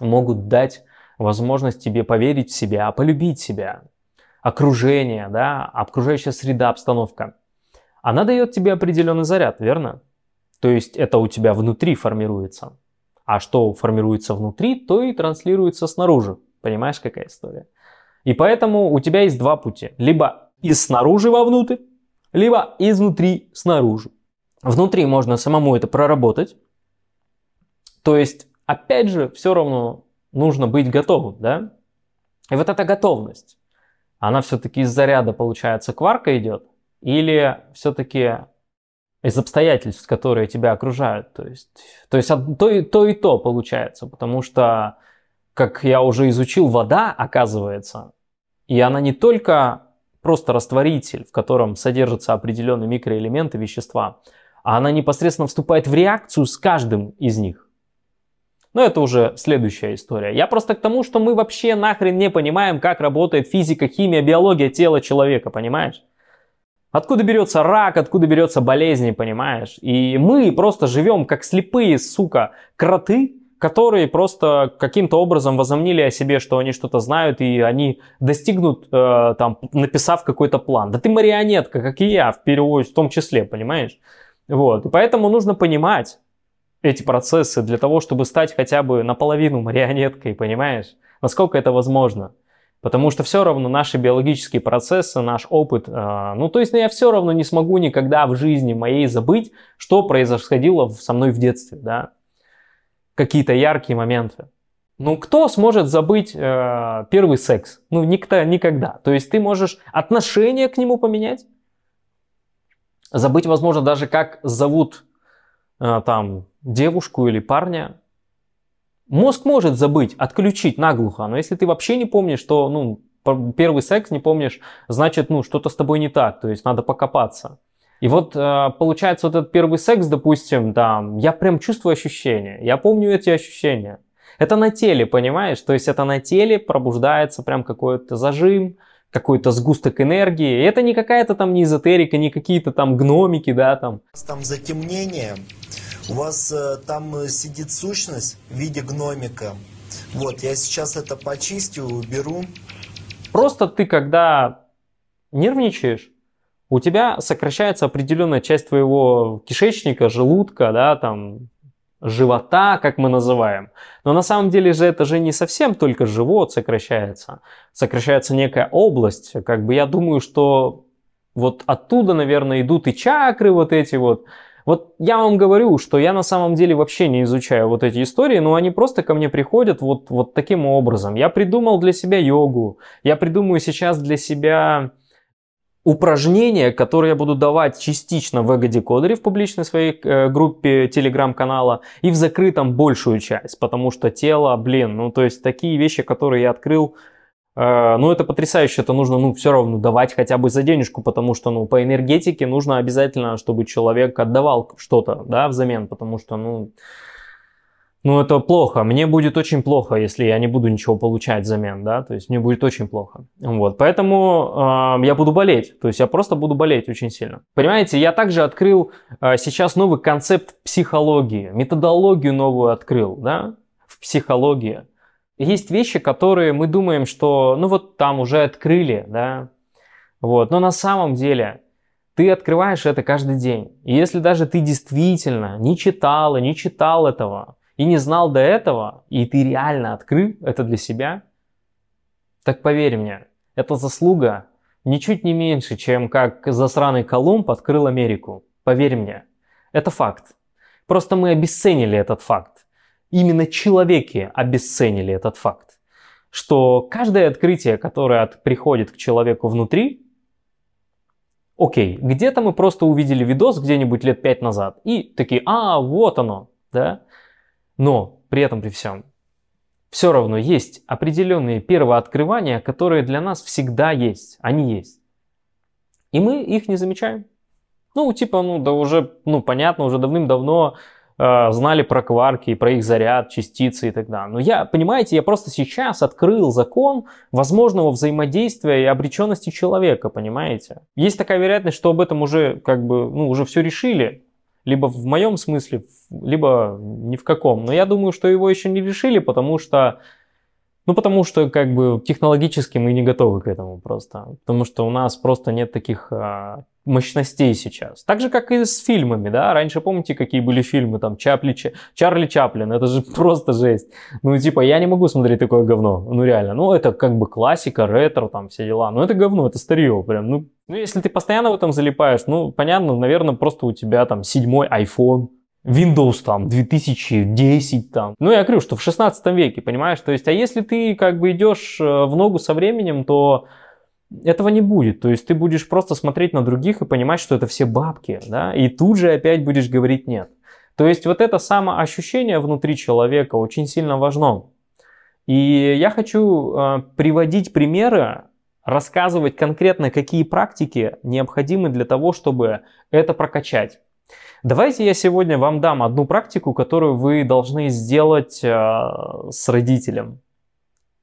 могут дать возможность тебе поверить в себя, полюбить себя, окружение, да, окружающая среда, обстановка, она дает тебе определенный заряд, верно? То есть это у тебя внутри формируется. А что формируется внутри, то и транслируется снаружи. Понимаешь, какая история? И поэтому у тебя есть два пути. Либо из снаружи вовнутрь, либо изнутри снаружи. Внутри можно самому это проработать. То есть, опять же, все равно нужно быть готовым, да? И вот эта готовность, она все-таки из заряда, получается, кварка идет? Или все-таки из обстоятельств, которые тебя окружают? То есть, то, есть то, и, то и то получается, потому что, как я уже изучил, вода, оказывается, и она не только просто растворитель, в котором содержатся определенные микроэлементы, вещества, а она непосредственно вступает в реакцию с каждым из них. Но это уже следующая история. Я просто к тому, что мы вообще нахрен не понимаем, как работает физика, химия, биология тела человека, понимаешь? Откуда берется рак, откуда берется болезни, понимаешь? И мы просто живем как слепые, сука, кроты, которые просто каким-то образом возомнили о себе, что они что-то знают, и они достигнут, э, там, написав какой-то план. Да ты марионетка, как и я, в первую в том числе, понимаешь? Вот. И поэтому нужно понимать, эти процессы для того, чтобы стать хотя бы наполовину марионеткой, понимаешь? Насколько это возможно? Потому что все равно наши биологические процессы, наш опыт, э, ну то есть ну, я все равно не смогу никогда в жизни моей забыть, что происходило со мной в детстве, да? Какие-то яркие моменты. Ну кто сможет забыть э, первый секс? Ну никто, никогда. То есть ты можешь отношение к нему поменять, забыть, возможно, даже как зовут э, там девушку или парня, мозг может забыть, отключить наглухо, но если ты вообще не помнишь, что, ну, первый секс не помнишь, значит, ну, что-то с тобой не так, то есть надо покопаться. И вот э, получается вот этот первый секс, допустим, да, я прям чувствую ощущения, я помню эти ощущения. Это на теле, понимаешь? То есть это на теле пробуждается прям какой-то зажим, какой-то сгусток энергии. И это не какая-то там не эзотерика, не какие-то там гномики, да, там. Там затемнение, у вас э, там э, сидит сущность в виде гномика. Вот, я сейчас это почистю, уберу. Просто ты, когда нервничаешь, у тебя сокращается определенная часть твоего кишечника, желудка, да, там, живота, как мы называем. Но на самом деле же это же не совсем только живот сокращается. Сокращается некая область. Как бы я думаю, что вот оттуда, наверное, идут и чакры вот эти вот. Вот я вам говорю, что я на самом деле вообще не изучаю вот эти истории, но они просто ко мне приходят вот, вот таким образом. Я придумал для себя йогу, я придумаю сейчас для себя упражнения, которые я буду давать частично в эго-декодере в публичной своей э, группе телеграм-канала и в закрытом большую часть, потому что тело, блин, ну то есть такие вещи, которые я открыл ну, это потрясающе, это нужно, ну, все равно давать хотя бы за денежку, потому что, ну, по энергетике нужно обязательно, чтобы человек отдавал что-то, да, взамен, потому что, ну, ну, это плохо. Мне будет очень плохо, если я не буду ничего получать взамен, да, то есть мне будет очень плохо. Вот, поэтому э, я буду болеть, то есть я просто буду болеть очень сильно. Понимаете, я также открыл э, сейчас новый концепт психологии, методологию новую открыл, да, в психологии. Есть вещи, которые мы думаем, что ну вот там уже открыли, да, вот, но на самом деле ты открываешь это каждый день. И если даже ты действительно не читал и не читал этого, и не знал до этого, и ты реально открыл это для себя, так поверь мне, это заслуга ничуть не меньше, чем как засраный Колумб открыл Америку. Поверь мне, это факт. Просто мы обесценили этот факт именно человеки обесценили этот факт, что каждое открытие, которое от, приходит к человеку внутри, окей, где-то мы просто увидели видос где-нибудь лет пять назад и такие, а, вот оно, да, но при этом при всем, все равно есть определенные первооткрывания, которые для нас всегда есть, они есть. И мы их не замечаем. Ну, типа, ну, да уже, ну, понятно, уже давным-давно знали про кварки, про их заряд, частицы и так далее. Но я, понимаете, я просто сейчас открыл закон возможного взаимодействия и обреченности человека, понимаете? Есть такая вероятность, что об этом уже как бы, ну, уже все решили, либо в моем смысле, либо ни в каком. Но я думаю, что его еще не решили, потому что Ну, потому что, как бы, технологически мы не готовы к этому просто. Потому что у нас просто нет таких а, мощностей сейчас. Так же, как и с фильмами, да. Раньше, помните, какие были фильмы, там, Чапли, Чарли Чаплин, это же просто жесть. Ну, типа, я не могу смотреть такое говно. Ну, реально. Ну, это как бы классика, ретро, там, все дела. Но это говно, это старье прям. Ну, ну, если ты постоянно в этом залипаешь, ну, понятно, наверное, просто у тебя там седьмой iPhone, Windows там 2010 там. Ну, я говорю, что в 16 веке, понимаешь? То есть, а если ты как бы идешь э, в ногу со временем, то этого не будет. То есть ты будешь просто смотреть на других и понимать, что это все бабки, да, и тут же опять будешь говорить нет. То есть вот это самоощущение внутри человека очень сильно важно. И я хочу э, приводить примеры, рассказывать конкретно, какие практики необходимы для того, чтобы это прокачать. Давайте я сегодня вам дам одну практику, которую вы должны сделать э, с родителем,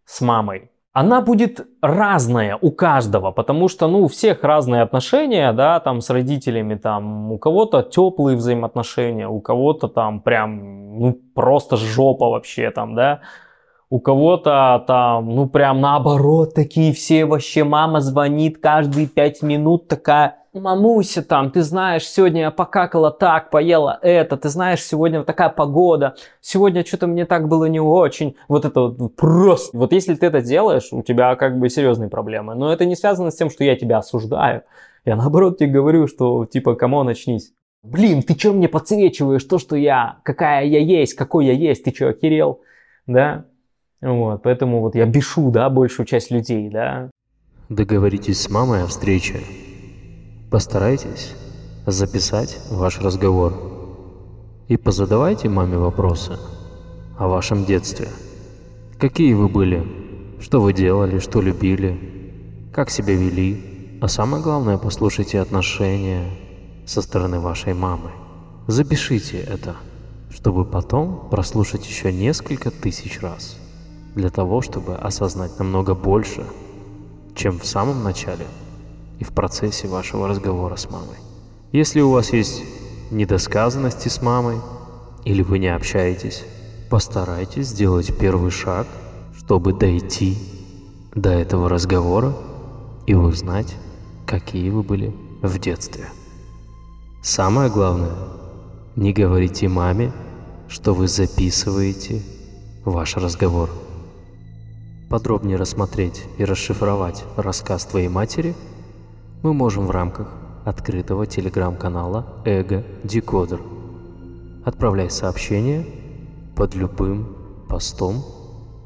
с мамой. Она будет разная у каждого, потому что, ну, у всех разные отношения, да, там с родителями, там, у кого-то теплые взаимоотношения, у кого-то там прям, ну, просто жопа вообще там, да, у кого-то там, ну, прям наоборот, такие все вообще, мама звонит каждые пять минут, такая, мамуся там, ты знаешь, сегодня я покакала так, поела это, ты знаешь, сегодня вот такая погода, сегодня что-то мне так было не очень, вот это вот просто. Вот если ты это делаешь, у тебя как бы серьезные проблемы, но это не связано с тем, что я тебя осуждаю, я наоборот тебе говорю, что типа, кому начнись. Блин, ты что мне подсвечиваешь то, что я, какая я есть, какой я есть, ты что, охерел, да? Вот, поэтому вот я бешу, да, большую часть людей, да. Договоритесь с мамой о встрече Постарайтесь записать ваш разговор. И позадавайте маме вопросы о вашем детстве. Какие вы были, что вы делали, что любили, как себя вели, а самое главное послушайте отношения со стороны вашей мамы. Запишите это, чтобы потом прослушать еще несколько тысяч раз, для того, чтобы осознать намного больше, чем в самом начале – и в процессе вашего разговора с мамой. Если у вас есть недосказанности с мамой или вы не общаетесь, постарайтесь сделать первый шаг, чтобы дойти до этого разговора и узнать, какие вы были в детстве. Самое главное, не говорите маме, что вы записываете ваш разговор. Подробнее рассмотреть и расшифровать рассказ твоей матери – мы можем в рамках открытого телеграм-канала Эго Декодер. Отправляй сообщение под любым постом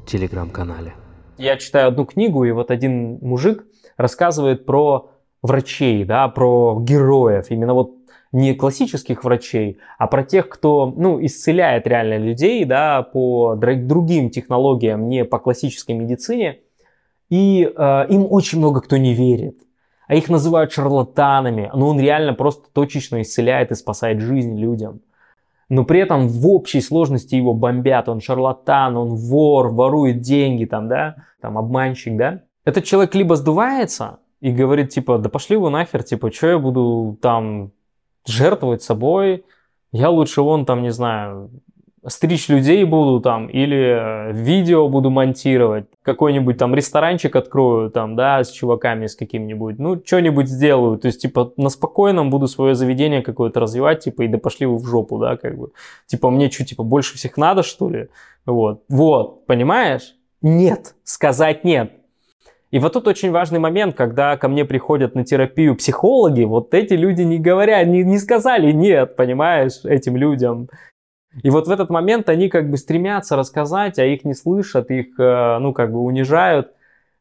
в телеграм-канале. Я читаю одну книгу, и вот один мужик рассказывает про врачей, да, про героев, именно вот не классических врачей, а про тех, кто, ну, исцеляет реально людей, да, по другим технологиям, не по классической медицине. И э, им очень много кто не верит а их называют шарлатанами, но он реально просто точечно исцеляет и спасает жизнь людям. Но при этом в общей сложности его бомбят, он шарлатан, он вор, ворует деньги, там, да, там, обманщик, да. Этот человек либо сдувается и говорит, типа, да пошли вы нахер, типа, что я буду там жертвовать собой, я лучше вон там, не знаю, стричь людей буду там, или видео буду монтировать, какой-нибудь там ресторанчик открою там, да, с чуваками, с каким-нибудь, ну, что-нибудь сделаю, то есть, типа, на спокойном буду свое заведение какое-то развивать, типа, и да пошли вы в жопу, да, как бы, типа, мне что, типа, больше всех надо, что ли, вот, вот, понимаешь? Нет, сказать нет. И вот тут очень важный момент, когда ко мне приходят на терапию психологи, вот эти люди не говорят, не, не сказали нет, понимаешь, этим людям. И вот в этот момент они как бы стремятся рассказать, а их не слышат, их, э, ну, как бы унижают.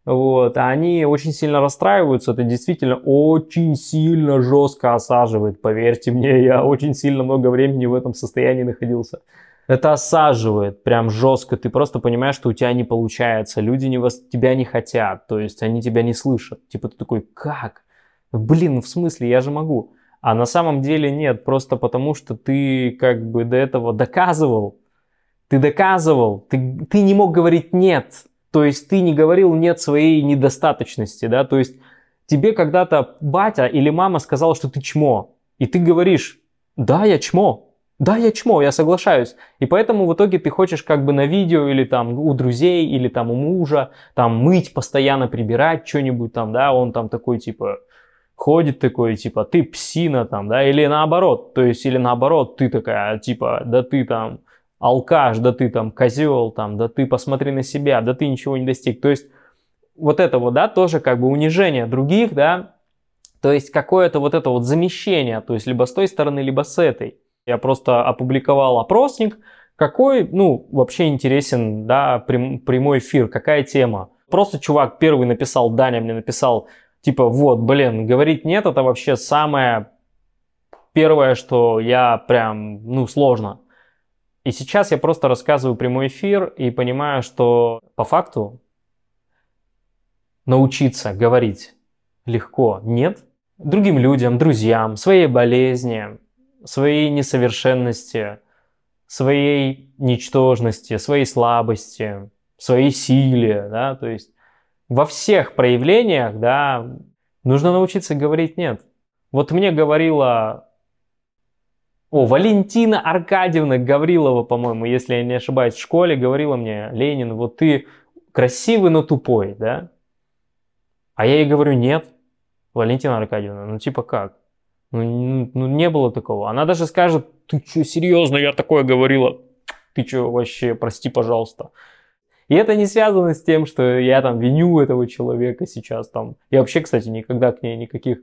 Вот, а они очень сильно расстраиваются, это действительно очень сильно жестко осаживает, поверьте мне, я очень сильно много времени в этом состоянии находился. Это осаживает прям жестко, ты просто понимаешь, что у тебя не получается, люди не вас, тебя не хотят, то есть они тебя не слышат. Типа ты такой, как? Блин, ну в смысле, я же могу. А на самом деле нет, просто потому что ты как бы до этого доказывал, ты доказывал, ты, ты не мог говорить нет, то есть ты не говорил нет своей недостаточности, да, то есть тебе когда-то батя или мама сказала, что ты чмо, и ты говоришь, да, я чмо, Да, я чмо, я соглашаюсь. И поэтому в итоге ты хочешь как бы на видео или там у друзей, или там у мужа, там мыть, постоянно прибирать что-нибудь там, да, он там такой типа ходит такой, типа, ты псина там, да, или наоборот, то есть, или наоборот, ты такая, типа, да ты там алкаш, да ты там козел, там, да ты посмотри на себя, да ты ничего не достиг. То есть, вот это вот, да, тоже как бы унижение других, да, то есть какое-то вот это вот замещение, то есть либо с той стороны, либо с этой. Я просто опубликовал опросник, какой, ну, вообще интересен, да, прям, прямой эфир, какая тема. Просто чувак первый написал, Даня мне написал, типа, вот, блин, говорить нет, это вообще самое первое, что я прям, ну, сложно. И сейчас я просто рассказываю прямой эфир и понимаю, что по факту научиться говорить легко нет. Другим людям, друзьям, своей болезни, своей несовершенности, своей ничтожности, своей слабости, своей силе, да, то есть во всех проявлениях, да, нужно научиться говорить нет. Вот мне говорила, о, Валентина Аркадьевна Гаврилова, по-моему, если я не ошибаюсь, в школе говорила мне, Ленин, вот ты красивый, но тупой, да? А я ей говорю, нет, Валентина Аркадьевна, ну типа как? Ну, ну, не было такого. Она даже скажет, ты что, серьезно, я такое говорила? Ты что, вообще, прости, пожалуйста. И это не связано с тем, что я там виню этого человека сейчас там. Я вообще, кстати, никогда к ней никаких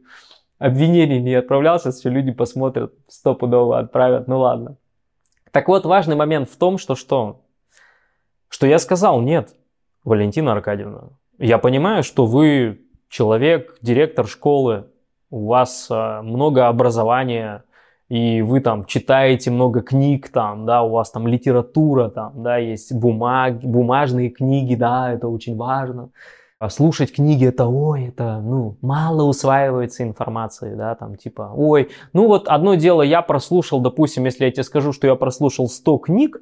обвинений не отправлялся, все люди посмотрят, стопудово отправят, ну ладно. Так вот, важный момент в том, что что? Что я сказал, нет, Валентина Аркадьевна, я понимаю, что вы человек, директор школы, у вас э, много образования, и вы там читаете много книг там, да, у вас там литература там, да, есть бумаги, бумажные книги, да, это очень важно. А слушать книги это, ой, это, ну, мало усваивается информации, да, там, типа, ой, ну вот одно дело я прослушал, допустим, если я тебе скажу, что я прослушал 100 книг,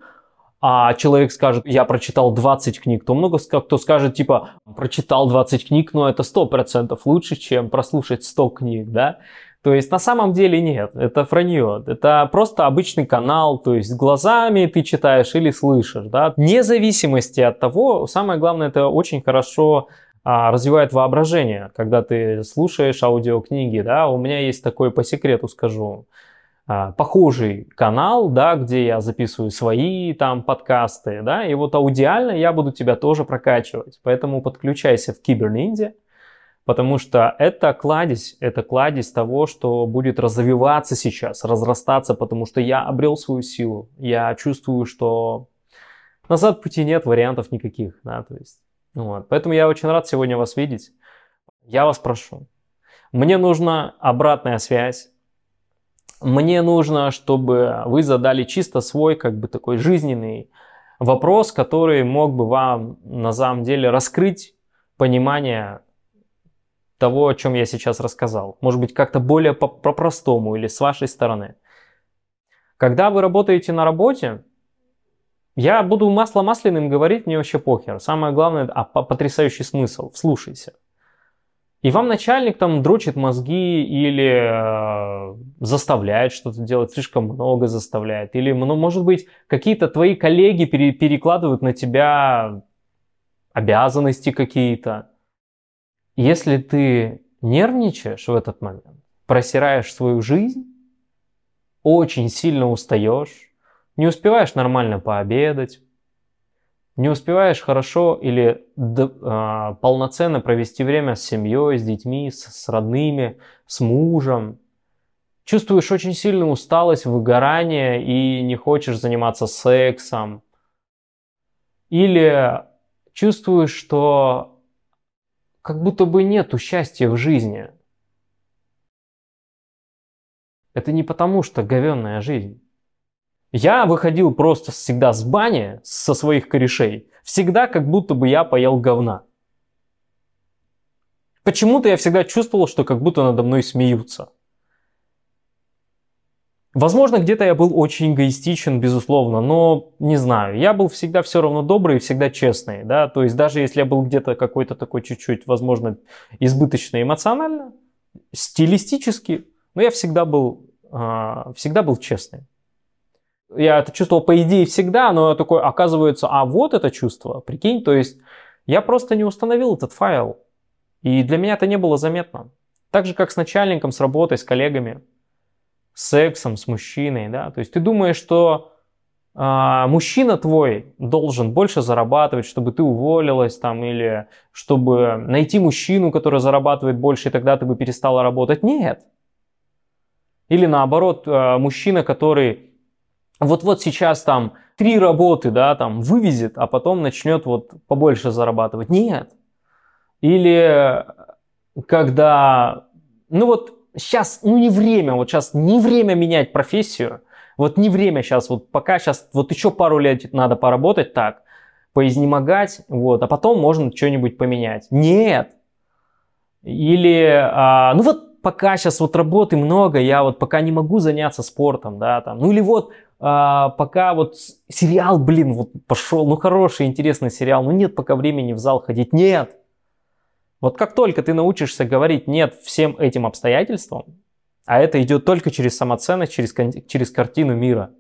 а человек скажет, я прочитал 20 книг, то много кто скажет, типа, прочитал 20 книг, но это 100% лучше, чем прослушать 100 книг, да? То есть на самом деле нет, это вранье, это просто обычный канал, то есть глазами ты читаешь или слышишь, да? Вне зависимости от того, самое главное, это очень хорошо а, развивает воображение, когда ты слушаешь аудиокниги, да? У меня есть такой, по секрету скажу, а, похожий канал, да, где я записываю свои там подкасты, да, и вот аудиально я буду тебя тоже прокачивать. Поэтому подключайся в Киберниндзе, потому что это кладезь, это кладезь того, что будет развиваться сейчас, разрастаться, потому что я обрел свою силу. Я чувствую, что назад пути нет, вариантов никаких, да, то есть. Вот. Поэтому я очень рад сегодня вас видеть. Я вас прошу. Мне нужна обратная связь мне нужно, чтобы вы задали чисто свой, как бы такой жизненный вопрос, который мог бы вам на самом деле раскрыть понимание того, о чем я сейчас рассказал. Может быть, как-то более по-простому или с вашей стороны. Когда вы работаете на работе, я буду масло масляным говорить, мне вообще похер. Самое главное, а потрясающий смысл. Вслушайся. И вам начальник там дрочит мозги или э, заставляет что-то делать, слишком много заставляет. Или, ну, может быть, какие-то твои коллеги пере, перекладывают на тебя обязанности какие-то. Если ты нервничаешь в этот момент, просираешь свою жизнь, очень сильно устаешь, не успеваешь нормально пообедать, не успеваешь хорошо или э, полноценно провести время с семьей, с детьми, с, с родными, с мужем, чувствуешь очень сильную усталость, выгорание и не хочешь заниматься сексом, или чувствуешь, что как будто бы нету счастья в жизни. Это не потому, что говенная жизнь. Я выходил просто всегда с бани, со своих корешей, всегда как будто бы я поел говна. Почему-то я всегда чувствовал, что как будто надо мной смеются. Возможно, где-то я был очень эгоистичен, безусловно, но не знаю. Я был всегда все равно добрый и всегда честный, да, то есть даже если я был где-то какой-то такой чуть-чуть, возможно, избыточно эмоционально, стилистически, но я всегда был, э, всегда был честный. я это чувствовал по идее всегда, но я такой, оказывается, а вот это чувство, прикинь, то есть я просто не установил этот файл, и для меня это не было заметно. Так же, как с начальником, с работой, с коллегами, сексом, с мужчиной, да, то есть ты думаешь, что а, мужчина твой должен больше зарабатывать, чтобы ты уволилась там, или чтобы найти мужчину, который зарабатывает больше, и тогда ты бы перестала работать. Нет. Или наоборот, а, мужчина, который вот-вот сейчас там три работы, да, там вывезет, а потом начнет вот побольше зарабатывать. Нет. Или когда, ну вот сейчас, ну не время, вот сейчас не время менять профессию, вот не время сейчас, вот пока сейчас, вот еще пару лет надо поработать так, поизнемогать, вот, а потом можно что-нибудь поменять. Нет. Или, а, ну вот пока сейчас вот работы много, я вот пока не могу заняться спортом, да, там, ну или вот а, пока вот сериал, блин, вот пошел, ну хороший, интересный сериал, ну нет пока времени в зал ходить, нет. Вот как только ты научишься говорить нет всем этим обстоятельствам, а это идет только через самоценность, через, через картину мира.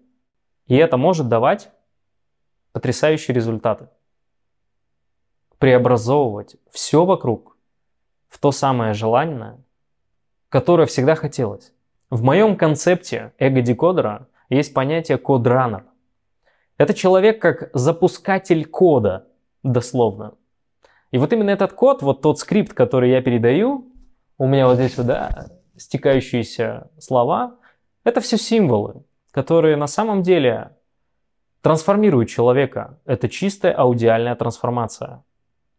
И это может давать потрясающие результаты. Преобразовывать все вокруг в то самое желанное, которое всегда хотелось. В моем концепте эго-декодера есть понятие код-раннер. Это человек как запускатель кода, дословно. И вот именно этот код, вот тот скрипт, который я передаю, у меня вот здесь вот, да, стекающиеся слова, это все символы, которые на самом деле трансформируют человека. Это чистая аудиальная трансформация.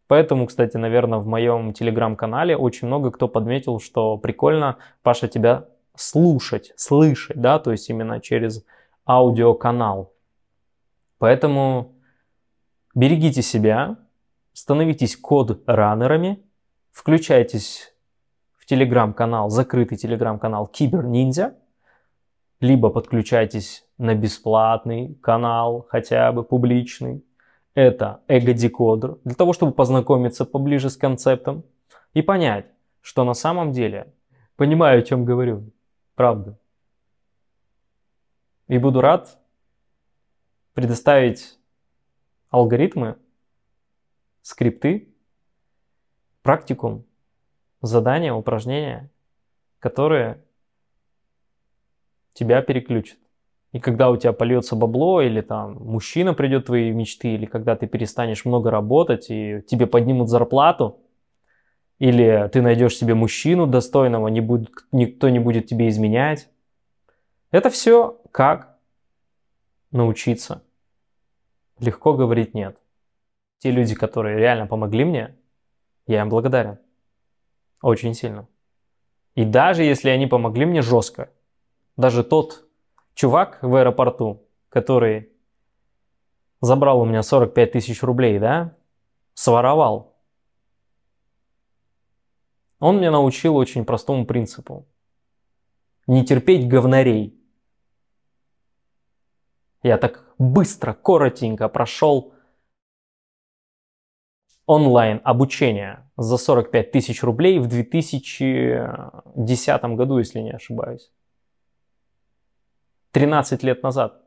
Поэтому, кстати, наверное, в моем телеграм-канале очень много кто подметил, что прикольно, Паша, тебя слушать, слышать, да, то есть именно через аудиоканал. Поэтому берегите себя, становитесь код-раннерами, включайтесь в телеграм-канал, закрытый телеграм-канал Кибер Ниндзя, либо подключайтесь на бесплатный канал, хотя бы публичный. Это эго-декодер, для того, чтобы познакомиться поближе с концептом и понять, что на самом деле понимаю, о чем говорю. Правда. И буду рад предоставить алгоритмы, скрипты, практикум, задания, упражнения, которые тебя переключат. И когда у тебя польется бабло, или там мужчина придет твои мечты, или когда ты перестанешь много работать, и тебе поднимут зарплату, или ты найдешь себе мужчину достойного, не будет, никто не будет тебе изменять. Это все как научиться легко говорить нет. Те люди, которые реально помогли мне, я им благодарен. Очень сильно. И даже если они помогли мне жестко, даже тот чувак в аэропорту, который забрал у меня 45 тысяч рублей, да, своровал. Он меня научил очень простому принципу. Не терпеть говнарей. Я так быстро, коротенько прошел онлайн обучение за 45 тысяч рублей в 2010 году, если не ошибаюсь. 13 лет назад.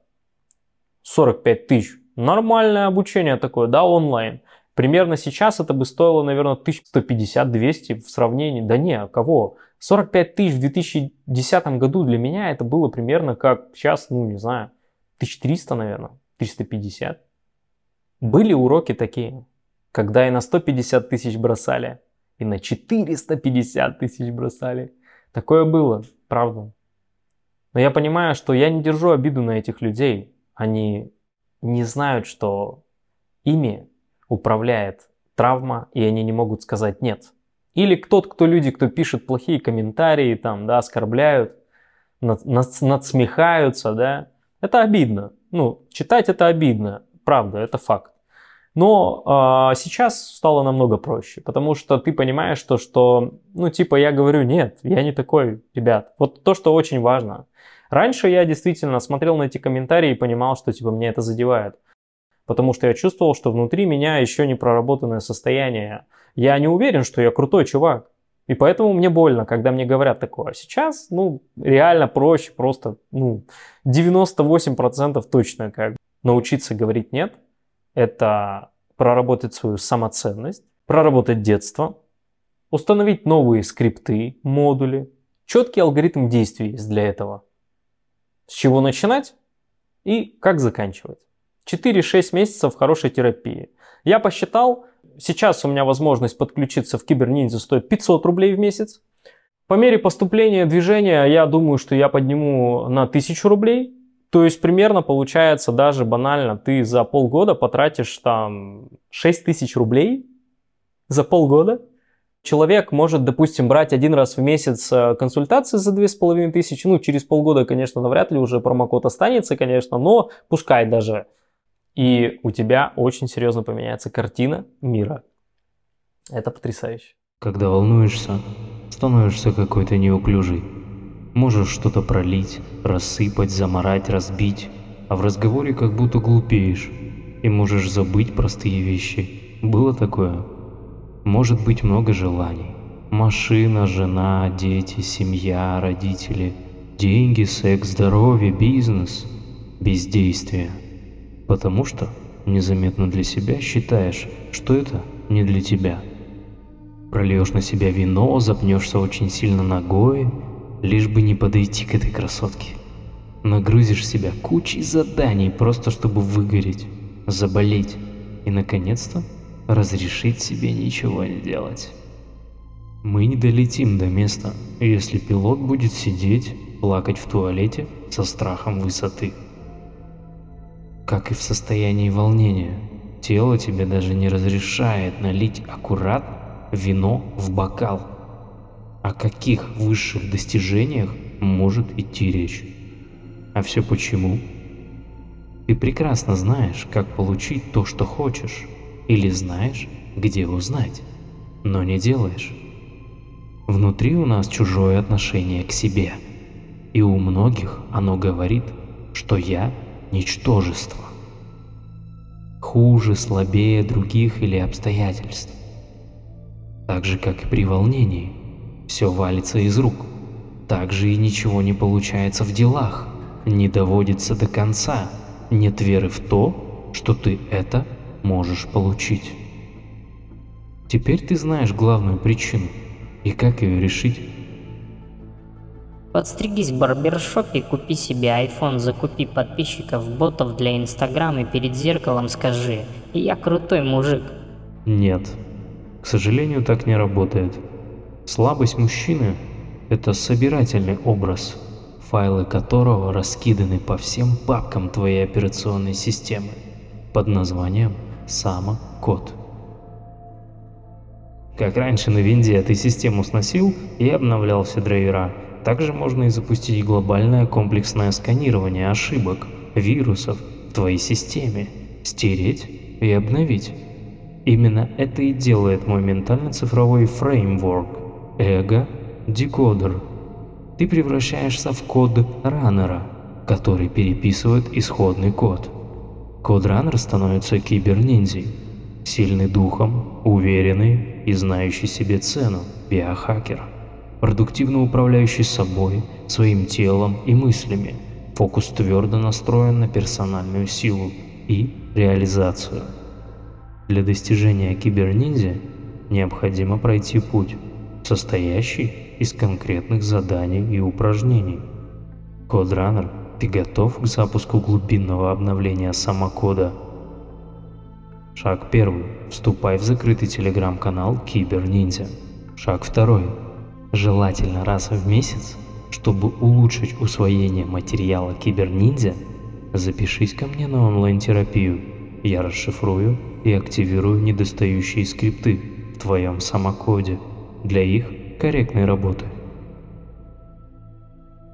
45 тысяч. Нормальное обучение такое, да, онлайн. Примерно сейчас это бы стоило, наверное, 1150-200 в сравнении. Да не, а кого? 45 тысяч в 2010 году для меня это было примерно как сейчас, ну не знаю, 1300, наверное, 350. Были уроки такие когда и на 150 тысяч бросали, и на 450 тысяч бросали. Такое было, правда. Но я понимаю, что я не держу обиду на этих людей. Они не знают, что ими управляет травма, и они не могут сказать «нет». Или тот, кто люди, кто пишет плохие комментарии, там, да, оскорбляют, над, над, надсмехаются, да, это обидно. Ну, читать это обидно, правда, это факт. Но э, сейчас стало намного проще, потому что ты понимаешь, что, что, ну, типа, я говорю, нет, я не такой, ребят. Вот то, что очень важно. Раньше я действительно смотрел на эти комментарии и понимал, что, типа, мне это задевает. Потому что я чувствовал, что внутри меня еще не проработанное состояние. Я не уверен, что я крутой чувак. И поэтому мне больно, когда мне говорят такое. Сейчас, ну, реально проще, просто, ну, 98% точно как научиться говорить «нет». Это проработать свою самоценность, проработать детство, установить новые скрипты, модули, четкий алгоритм действий есть для этого. С чего начинать и как заканчивать. 4-6 месяцев хорошей терапии. Я посчитал, сейчас у меня возможность подключиться в Киберниндзя стоит 500 рублей в месяц. По мере поступления движения я думаю, что я подниму на 1000 рублей. То есть примерно получается даже банально, ты за полгода потратишь там 6000 рублей за полгода. Человек может, допустим, брать один раз в месяц э, консультации за 2500. Ну, через полгода, конечно, навряд ли уже промокод останется, конечно, но пускай даже и у тебя очень серьезно поменяется картина мира. Это потрясающе. Когда волнуешься, становишься какой-то неуклюжий. Можешь что-то пролить, рассыпать, заморать, разбить, а в разговоре как будто глупеешь и можешь забыть простые вещи. Было такое? Может быть много желаний. Машина, жена, дети, семья, родители, деньги, секс, здоровье, бизнес, бездействие – Потому что незаметно для себя считаешь, что это не для тебя. Прольешь на себя вино, запнешься очень сильно ногой, лишь бы не подойти к этой красотке. Нагрузишь себя кучей заданий, просто чтобы выгореть, заболеть и, наконец-то, разрешить себе ничего не делать. Мы не долетим до места, если пилот будет сидеть, плакать в туалете со страхом высоты как и в состоянии волнения. Тело тебе даже не разрешает налить аккуратно вино в бокал. О каких высших достижениях может идти речь? А все почему? Ты прекрасно знаешь, как получить то, что хочешь, или знаешь, где узнать, но не делаешь. Внутри у нас чужое отношение к себе, и у многих оно говорит, что я ничтожество. Хуже, слабее других или обстоятельств. Так же, как и при волнении, все валится из рук. Так же и ничего не получается в делах, не доводится до конца, нет веры в то, что ты это можешь получить. Теперь ты знаешь главную причину и как ее решить. Подстригись в барбершопе, купи себе iPhone, закупи подписчиков, ботов для Инстаграм и перед зеркалом скажи «Я крутой мужик». Нет, к сожалению, так не работает. Слабость мужчины – это собирательный образ, файлы которого раскиданы по всем папкам твоей операционной системы под названием «Само-код». Как раньше на винде ты систему сносил и обновлял все драйвера – также можно и запустить глобальное комплексное сканирование ошибок, вирусов в твоей системе, стереть и обновить. Именно это и делает мой ментально-цифровой фреймворк Эго-декодер. Ты превращаешься в код раннера, который переписывает исходный код. Код-раннер становится киберниндзей, сильный духом, уверенный и знающий себе цену биохакер продуктивно управляющий собой, своим телом и мыслями. Фокус твердо настроен на персональную силу и реализацию. Для достижения киберниндзя необходимо пройти путь, состоящий из конкретных заданий и упражнений. Кодранер, ты готов к запуску глубинного обновления самокода? Шаг первый. Вступай в закрытый телеграм-канал Киберниндзя. Шаг второй желательно раз в месяц, чтобы улучшить усвоение материала Киберниндзя, запишись ко мне на онлайн-терапию. Я расшифрую и активирую недостающие скрипты в твоем самокоде для их корректной работы.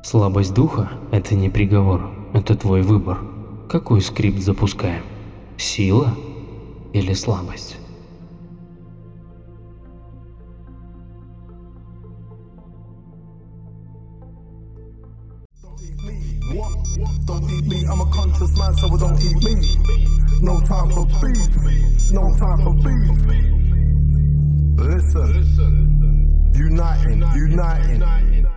Слабость духа – это не приговор, это твой выбор. Какой скрипт запускаем? Сила или слабость? I'm a conscious man, so don't eat me. No time for beef, no time for beef. Listen. uniting, uniting. uniting.